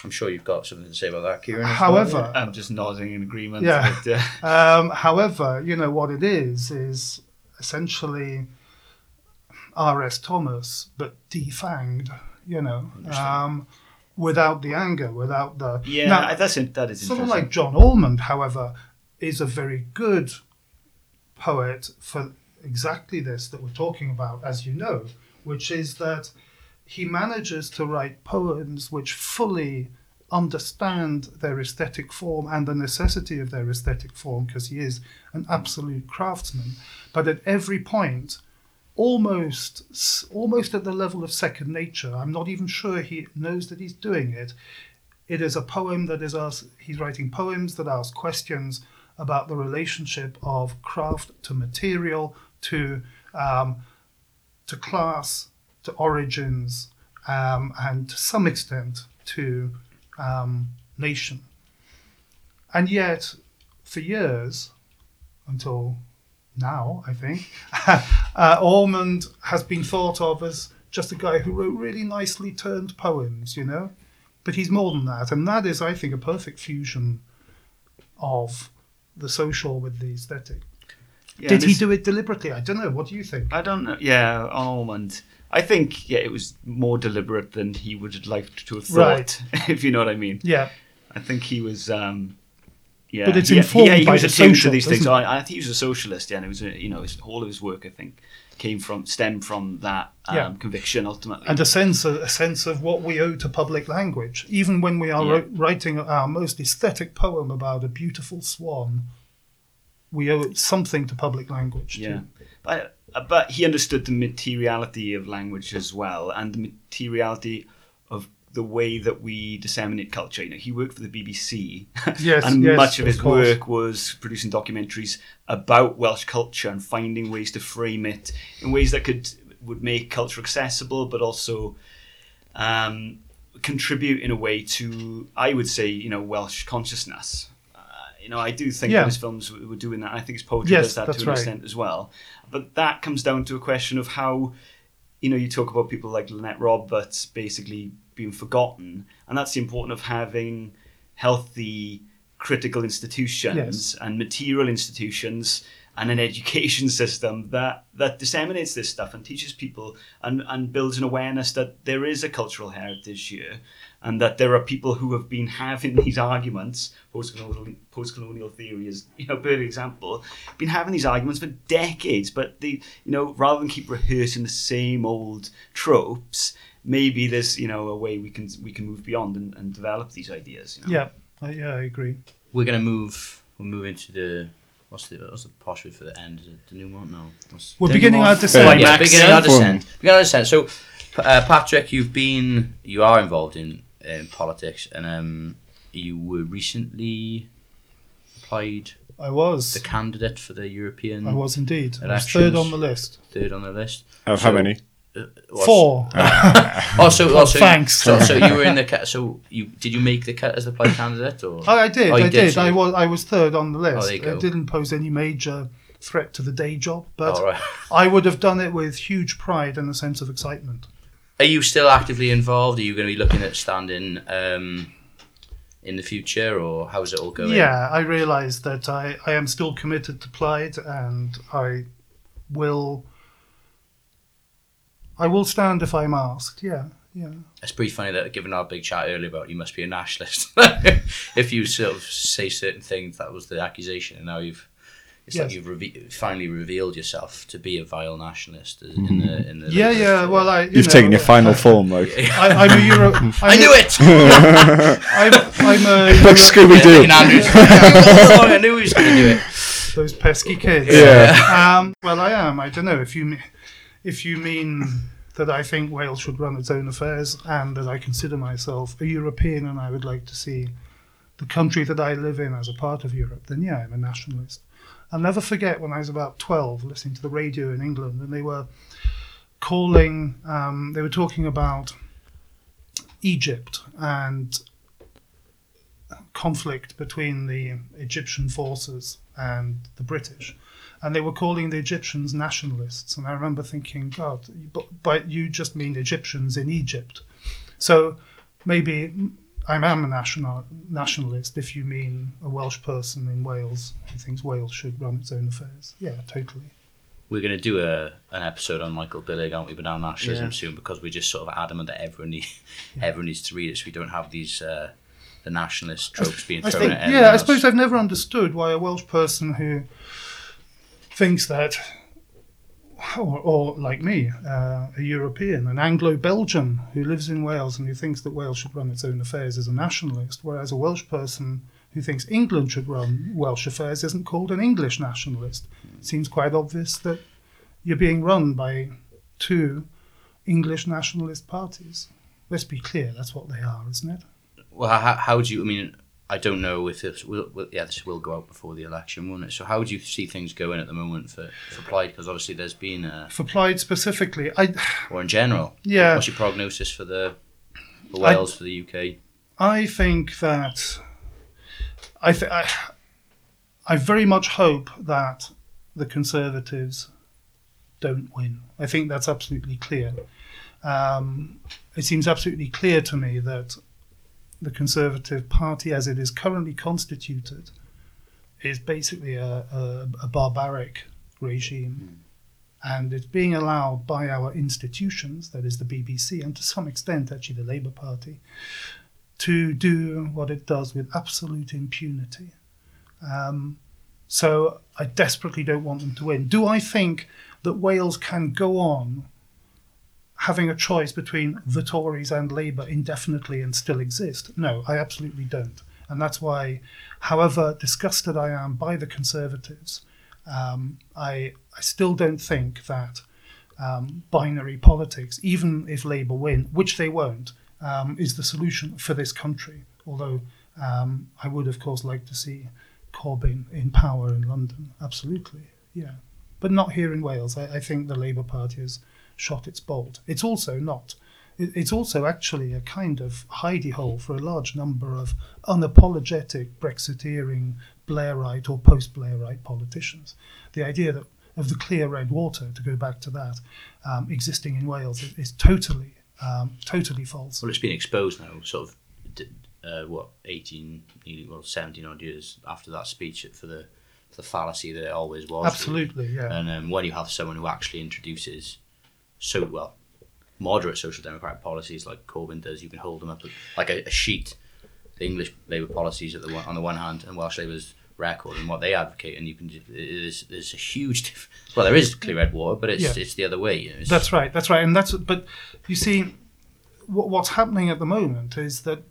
S1: I'm sure you've got something to say about that, Kieran. as well.
S4: however,
S3: I'm just nodding in agreement.
S4: Yeah. [LAUGHS]
S3: But, uh,
S4: Um, however, you know what it is is essentially R.S. Thomas, but defanged. You know, um, without the anger, without the
S3: yeah,
S4: Now,
S3: that's that is
S4: someone
S3: interesting.
S4: like John Ormond, however, is a very good poet for exactly this that we're talking about, as you know, which is that he manages to write poems which fully understand their aesthetic form and the necessity of their aesthetic form because he is an absolute craftsman. But at every point almost almost at the level of second nature i'm not even sure he knows that he's doing it it is a poem that is ask, he's writing poems that ask questions about the relationship of craft to material to um, to class to origins um, and to some extent to um, nation. And yet for years until now i think [LAUGHS] uh, ormond has been thought of as just a guy who wrote really nicely turned poems you know? But he's more than that, and that is, I think, a perfect fusion of the social with the aesthetic.
S3: Yeah,
S4: Did he do it deliberately? I don't know. What do you think?
S3: I don't know. Yeah, on Ormond. I think yeah, it was more deliberate than he would have liked to have thought. Right. [LAUGHS] if you know what I mean.
S4: Yeah,
S3: I think he was. Um, yeah,
S4: But it's informed
S3: yeah, he
S4: by
S3: was
S4: the social,
S3: these things. I, I think he was a socialist. Yeah, and it was a, you know his, all of his work. I think came from stemmed from that um,
S4: Yeah.
S3: conviction ultimately.
S4: and a sense, of, a sense of what we owe to public language. Even when we are
S3: Yeah.
S4: wri- writing our most aesthetic poem about a beautiful swan, we owe something to public language.
S3: Yeah,
S4: Too.
S3: but uh, but he understood the materiality of language as well, and the materiality the way that we disseminate culture. You know, he worked for the BBC, [LAUGHS]
S4: Yes,
S3: and
S4: yes,
S3: much of his work was producing documentaries about Welsh culture and finding ways to frame it in ways that could would make culture accessible, but also um, contribute in a way to, I would say, you know, Welsh consciousness. Uh, you know, I do think
S4: Yeah.
S3: that his films were were doing that. I think his poetry
S4: Yes,
S3: does that to an
S4: right.
S3: extent as well. But that comes down to a question of how, you know, you talk about people like Lynette Roberts basically being forgotten, and that's the importance of having healthy critical institutions
S4: Yes.
S3: and material institutions and an [LAUGHS] education system that that disseminates this stuff and teaches people and, and builds an awareness that there is a cultural heritage here and that there are people who have been having [LAUGHS] these arguments post-colonial, post-colonial theory is you know a perfect example been having these arguments for decades but they you know rather than keep rehearsing the same old tropes maybe there's you know a way we can we can move beyond and, and develop these ideas you know?
S4: Yeah, I, yeah, I agree.
S1: We're gonna move. We'll move into the. What's the what's the posh word for the end? Is it denouement? No. What's,
S4: We're beginning
S3: you
S4: our descent.
S1: yeah,
S3: Climax.
S1: beginning our descent. Beginning our descent. So, uh, Patrick, you've been, you are involved in, in politics, and um, you were recently a Plaid
S4: I was.
S1: the candidate for the European
S4: I was indeed. I was third on the list.
S1: third on the list.
S2: Of how many?
S1: What's-
S4: Four. [LAUGHS]
S1: Oh, so, oh, so
S4: thanks.
S1: So, so you were in the ca- so you did you make the cut as the Plaid candidate or?
S4: I, I did.
S1: Oh,
S4: I
S1: did,
S4: did.
S1: so
S4: I was. I was third on the list.
S1: there you go.
S4: It didn't pose any major threat to the day job, but
S1: All right.
S4: I would have done it with huge pride and a sense of excitement.
S1: Are you still actively involved? Are you going to be looking at standing um, in the future, or how's it all going?
S4: Yeah, I realise that I, I am still committed to Plaid, and I will. I will stand if I'm asked. Yeah, yeah.
S1: It's pretty funny that given our big chat earlier about you must be a nationalist. [LAUGHS] if you sort of say certain things, that was the accusation, and now you've. It's like you've reve- finally revealed yourself to be a vile nationalist in the in the.
S4: Yeah, yeah.
S1: history.
S4: Well, I. You
S2: You've
S4: know,
S2: taken your final [LAUGHS] form, like
S4: I, I'm a Euro. I'm [LAUGHS]
S1: I knew
S4: a-
S1: it.
S4: I'm, I'm a.
S2: like Scooby Doo.
S1: Ian Andrews. I knew he was going to do it.
S4: those pesky kids.
S2: Yeah.
S4: Um, well, I am. I don't know if you me- if you mean that I think Wales should run its own affairs and that I consider myself a European and I would like to see the country that I live in as a part of Europe, then yeah, I'm a nationalist. I'll never forget when I was about 12 listening to the radio in England and they were calling, um, they were talking about Egypt and conflict between the Egyptian forces and the British. And they were calling the Egyptians nationalists. And I remember thinking, God, but, but you just mean Egyptians in Egypt. So maybe I am a national nationalist if you mean a Welsh person in Wales who thinks Wales should run its own affairs. Yeah, totally.
S1: We're going to do a an episode on Michael Billig, aren't we, Banal Nationalism
S3: Yeah.
S1: soon because we're just sort of adamant that everyone, need, everyone needs to read it so we don't have these uh, the nationalist tropes being
S4: I
S1: thrown
S4: think,
S1: at everyone
S4: yeah, I suppose I've never understood why a Welsh person who thinks that, or, or like me, uh, a European, an Anglo-Belgian who lives in Wales and who thinks that Wales should run its own affairs is a nationalist, whereas a Welsh person who thinks England should run Welsh affairs isn't called an English nationalist. It seems quite obvious that you're being run by two English nationalist parties. Let's be clear, that's what they are, isn't it?
S1: Well, how, how do you? I mean, I don't know if this will. will yeah, this will go out before the election, won't it? So, how do you see things going at the moment for for Plaid? Because obviously, there's been a,
S4: For Plaid specifically, I,
S1: or in general.
S4: Yeah.
S1: What's your prognosis for the for
S4: I-
S1: Wales for the UK?
S4: I think that I, th- I I very much hope that the Conservatives don't win. I think that's absolutely clear. Um, it seems absolutely clear to me that the Conservative Party, as it is currently constituted, is basically a, a, a barbaric regime. And it's being allowed by our institutions, that is the BBC, and to some extent, actually, the Labour Party, to do what it does with absolute impunity. Um, so I desperately don't want them to win. Do I think that Wales can go on having a choice between the Tories and Labour indefinitely and still exist? No, I absolutely don't. And that's why, however disgusted I am by the Conservatives Um, I I still don't think that um, binary politics, even if Labour win, which they won't, um, is the solution for this country. Although um, I would, of course, like to see Corbyn in power in London. Absolutely, yeah, but not here in Wales. I, I think the Labour Party has shot its bolt. It's also not. It's also actually a kind of hidey hole for a large number of unapologetic Brexiteering Blairite or post Blairite politicians. The idea that of the clear red water, to go back to that, um, existing in Wales is, is totally, um, totally false.
S1: Well, it's been exposed now, sort of, uh, what, 18, well, 17 odd years after that speech for the, for the fallacy that it always was.
S4: Absolutely, yeah.
S1: And um, when you have someone who actually introduces so, well, moderate social democratic policies like Corbyn does, you can hold them up like a, a sheet. The English Labour policies at the one, on the one hand, and Welsh Labour's record and what they advocate, and you can there's there's a huge well there is clear red water, but it's
S4: Yeah.
S1: it's the other way. You know,
S4: That's right. That's right. And that's but you see, what, what's happening at the moment is that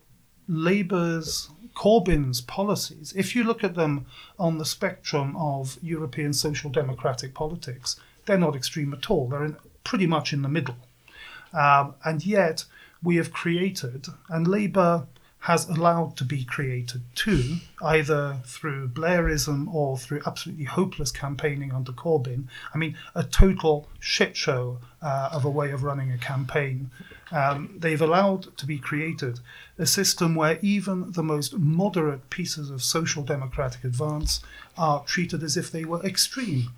S4: Labour's Corbyn's policies, if you look at them on the spectrum of European social democratic politics, they're not extreme at all. They're in, pretty much in the middle. Um, and yet we have created, and Labour has allowed to be created too, either through Blairism or through absolutely hopeless campaigning under Corbyn. I mean, a total shit show uh, of a way of running a campaign. Um, they've allowed to be created a system where even the most moderate pieces of social democratic advance are treated as if they were extreme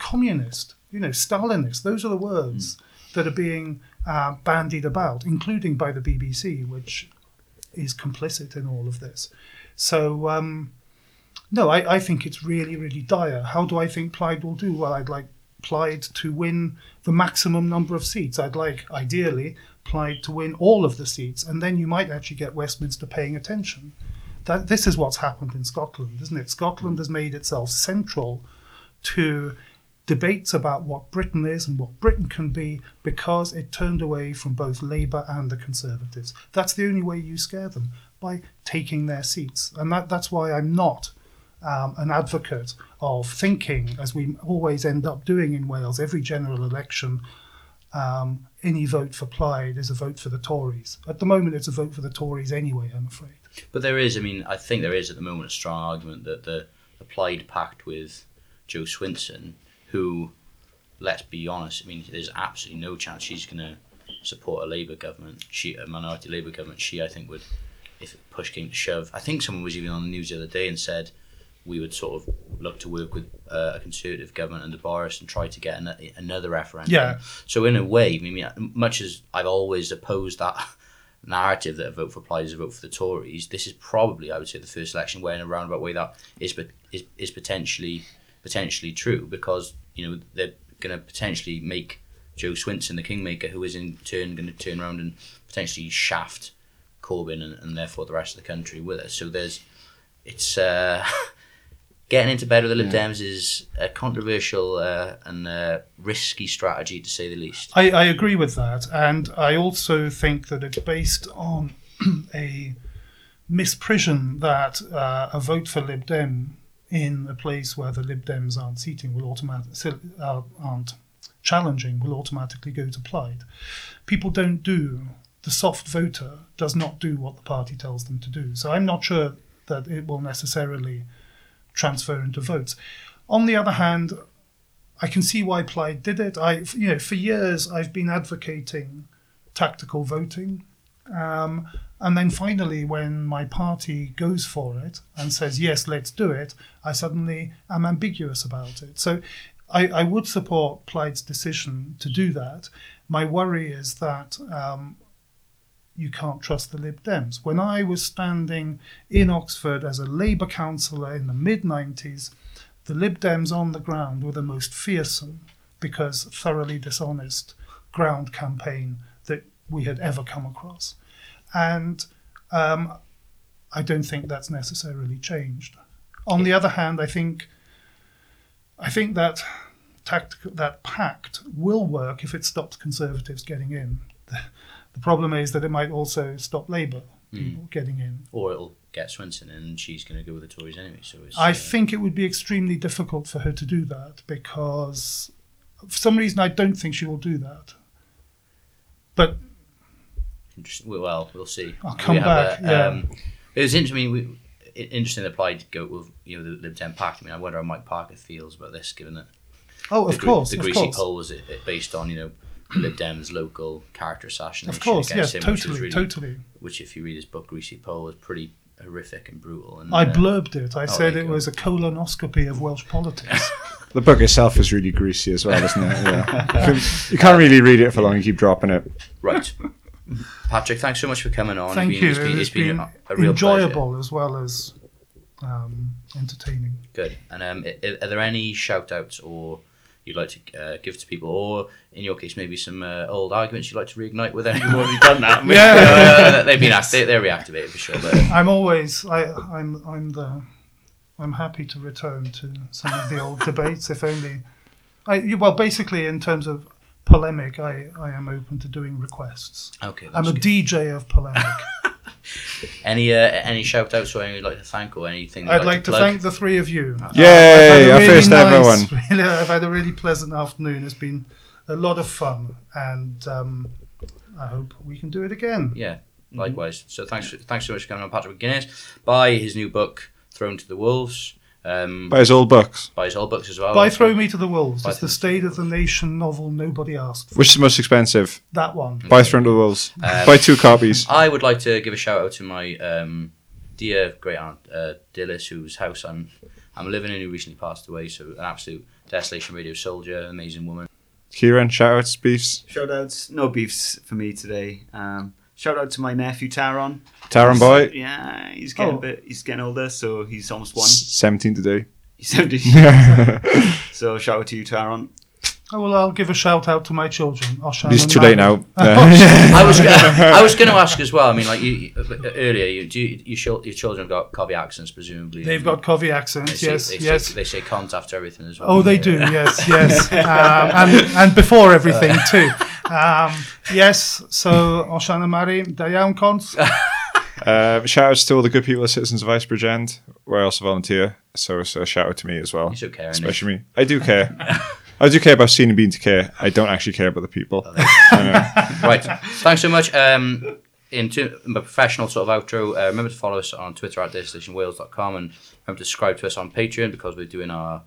S4: communist, you know, Stalinist. Those are the words that are being uh, bandied about, including by the BBC, which is complicit in all of this. So, um, no, I, I think it's really, really dire. How do I think Plaid will do? Well, I'd like Plaid to win the maximum number of seats. I'd like, ideally, Plaid to win all of the seats, and then you might actually get Westminster paying attention. That this is what's happened in Scotland, isn't it? Scotland has made itself central to debates about what Britain is and what Britain can be because it turned away from both Labour and the Conservatives. That's the only way you scare them by taking their seats, and that, that's why I'm not um, an advocate of thinking, as we always end up doing in Wales, every general election. Um, any vote for Plaid is a vote for the Tories. At the moment, it's a vote for the Tories anyway, I'm afraid.
S1: But there is, I mean, I think there is at the moment a strong argument that the Plaid pact with Jo Swinson, who, let's be honest, I mean, there's absolutely no chance she's going to support a Labour government, she a minority Labour government. She, I think, would, if push came to shove. I think someone was even on the news the other day and said we would sort of look to work with uh, a Conservative government under Boris and try to get an, another referendum.
S4: Yeah.
S1: So in a way, I mean, much as I've always opposed that [LAUGHS] narrative that a vote for Plaid is a vote for the Tories, this is probably, I would say, the first election where in a roundabout way that is is, is potentially potentially true because you know they're going to potentially make Jo Swinson the kingmaker, who is in turn going to turn around and potentially shaft Corbyn and, and therefore the rest of the country with us. So there's it's. Uh, [LAUGHS] Getting into bed with the Lib
S2: Yeah.
S1: Dems is a controversial uh, and uh, risky strategy, to say the least.
S4: I, I agree with that, and I also think that it's based on [CLEARS THROAT] a misprision that uh, a vote for Lib Dem in a place where the Lib Dems aren't seating will automatically aren't challenging will automatically go to Plaid. People don't do the soft voter does not do what the party tells them to do. So I'm not sure that it will necessarily transfer into votes. On the other hand, I can see why Plaid did it. I, you know, for years I've been advocating tactical voting, um, and then finally, when my party goes for it and says yes, let's do it, I suddenly am ambiguous about it. So, I, I would support Plaid's decision to do that. My worry is that. Um, you can't trust the Lib Dems. When I was standing in Oxford as a Labour councillor in the mid 90s, the Lib Dems on the ground were the most fearsome because thoroughly dishonest ground campaign that we had ever come across. And um, I don't think that's necessarily changed. On the other hand, I think I think that tactical that pact will work if it stops Conservatives getting in. The, the problem is that it might also stop Labour people getting in.
S1: Or it'll get Swinson in and she's going to go with the Tories anyway. So it's,
S4: I
S1: uh,
S4: think it would be extremely difficult for her to do that because, for some reason, I don't think she will do that. But.
S1: Well, we'll see.
S4: I'll come
S1: We have
S4: back, yeah.
S1: um, it was interesting. I mean, we, interesting. That Plaid to go with you know the Lib Dem pact. I mean, I wonder how Mike Parker feels about this, given that
S4: oh, of
S1: gre-
S4: course,
S1: the
S4: of
S1: greasy
S4: course,
S1: poll was it, it based on you know the Lib Dems local character assassination.
S4: of course, yes,
S1: against him, which was
S4: totally,
S1: really-
S4: totally.
S1: Which, if you read his book, Greasy Poll, is pretty horrific and brutal. And,
S4: I
S1: uh,
S4: blurbed it. I
S1: oh,
S4: said it
S1: go.
S4: was a colonoscopy of Welsh politics. [LAUGHS]
S2: The book itself is really greasy as well, isn't it? Yeah. [LAUGHS] You can't really read it for long. You keep dropping it.
S1: Right. Patrick, thanks so much for coming on.
S4: Thank
S1: it's been,
S4: you.
S1: It's been,
S4: It's
S1: been
S4: been
S1: a, real pleasure.
S4: enjoyable as well as um, entertaining.
S1: Good. And um, are there any shout outs or you'd like to uh, give to people, or in your case, maybe some uh, old arguments you'd like to reignite with anyone?
S3: We've already done that. [LAUGHS]
S4: Yeah. [LAUGHS]
S1: Uh, they've been act- they, they're reactivated for sure. But
S4: I'm always I, I'm I'm the I'm happy to return to some of the old [LAUGHS] debates if only I well basically in terms of polemic I, I am open to doing requests.
S1: okay,
S4: I'm
S1: that's
S4: a
S1: good.
S4: DJ of polemic. [LAUGHS]
S1: any uh, any shout outs or anything you'd like to thank or anything?
S4: I'd like to
S1: plug?
S4: thank the three of you.
S2: Yay,
S4: I've had a
S2: ever one. [LAUGHS]
S4: Really, I've had a really pleasant afternoon. It's been a lot of fun, and um, I hope we can do it again.
S1: Yeah, likewise. So thanks thanks so much for coming on, Patrick McGuinness. Buy his new book, Thrown to the Wolves. Um,
S2: Buy his old books.
S1: buy his old books as well.
S4: Buy Throw Me to the Wolves,
S1: By
S4: it's the State of the Nation novel nobody asked for.
S2: Which is the most expensive?
S4: That one.
S2: Buy "Throw Me to the Wolves.
S1: Um,
S2: Buy two copies. [LAUGHS]
S1: I would like to give a shout out to my um, dear great aunt uh, Dilys, whose house I'm I'm living in, who recently passed away. So an absolute desolation radio soldier, amazing woman.
S2: Kieran, shout outs, beefs.
S3: Shout outs, no beefs for me today. Um, shout out to my nephew Taron.
S2: Taron boy,
S3: Yeah, he's getting
S4: Oh.
S3: a bit. He's getting older, so he's almost one.
S2: s- 17 today.
S3: He's 70. [LAUGHS] so shout out to you, Taron.
S4: Oh, well, I'll give a shout out to my children. Oshan
S2: It's too late now. Yeah. [LAUGHS]
S1: I was gonna, I was going to ask as well. I mean, like you, you earlier, you do you, you shil- your children have got Cofi accents presumably.
S4: They've got Cofi
S1: They
S4: accents,
S1: say,
S4: yes,
S1: they
S4: yes.
S1: Say, they say cons after everything as well.
S4: Oh, they do. [LAUGHS] Yes, yes, um, and and before everything too. Um, yes. So Oshana Mari, Dayan Cons. [LAUGHS]
S2: Uh, shout outs to all the good people at Citizens Advice Bridgend, where I also volunteer. So it's a shout out to me as well.
S1: You should care.
S2: Especially me. I do care. I do care about seeing and being to care. I don't actually care about the people. [LAUGHS]
S1: Right. Thanks so much. Um, into a professional sort of outro, uh, remember to follow us on Twitter at destinationwales.com and remember to subscribe to us on Patreon because we're doing our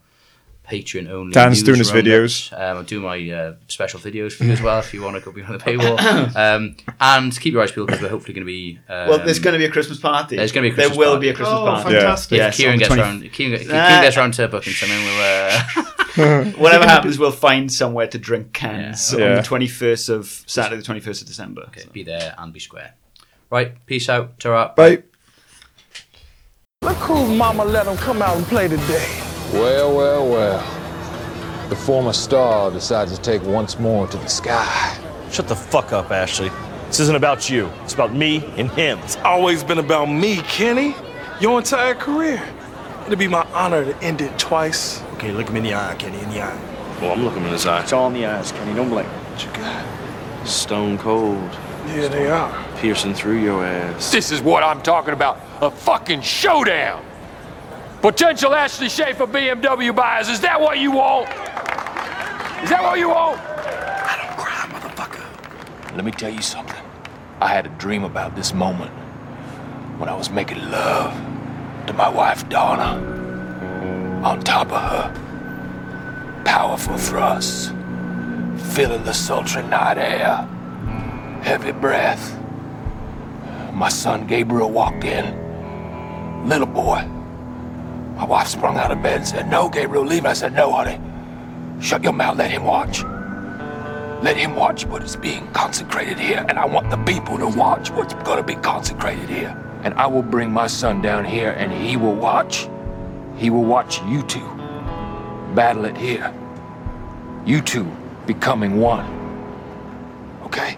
S1: Patreon only.
S2: Dan's doing his
S1: videos. Um, I'm doing my uh, special videos for you as well if you want to go behind the paywall. [COUGHS] um, and keep your eyes peeled because we're hopefully going to be. Um,
S3: Well, there's going to be a Christmas party.
S1: There's gonna be a Christmas
S3: There will
S1: party.
S3: be a Christmas
S4: Oh,
S3: party.
S4: fantastic!
S1: if
S3: Yes,
S1: Kieran gets
S3: 20
S1: around, Kieran, Kieran
S3: Ah.
S1: gets around to booking something, we'll. Uh, [LAUGHS] [LAUGHS]
S3: Whatever happens, we'll find somewhere to drink cans
S2: Yeah.
S3: on
S2: Yeah.
S3: the 21st of Saturday, the 21st of December.
S1: okay, be there and be square. Right, peace out. Ta-ra.
S2: Bye.
S5: Look whose mama let him come out and play today.
S6: Well, well, well. The former star decides to take once more to the sky.
S7: Shut the fuck up, Ashley. This isn't about you. It's about me and him.
S5: It's always been about me, Kenny. Your entire career. It'd be my honor to end it twice.
S7: Okay, look him in the eye, Kenny, in the eye. Well, I'm looking in his eye.
S5: It's all in the eyes, Kenny. Don't blink. What you got?
S7: Stone cold,
S5: Yeah, they are.
S7: piercing through your ass.
S6: This is what I'm talking about a fucking showdown. Potential Ashley Schaeffer BMW buyers, is that what you want? Is that what you want?
S5: I don't cry, motherfucker.
S6: Let me tell you something. I had a dream about this moment when I was making love to my wife, Donna. On top of her, powerful thrusts, feeling the sultry night air, heavy breath. My son Gabriel walked in. Little boy. My wife sprung out of bed and said, No, Gabriel, leave. I said, No, honey. Shut your mouth, let him watch. Let him watch what is being consecrated here, and I want the people to watch what's going to be consecrated here. And I will bring my son down here, and he will watch. He will watch you two battle it here. You two becoming one. Okay?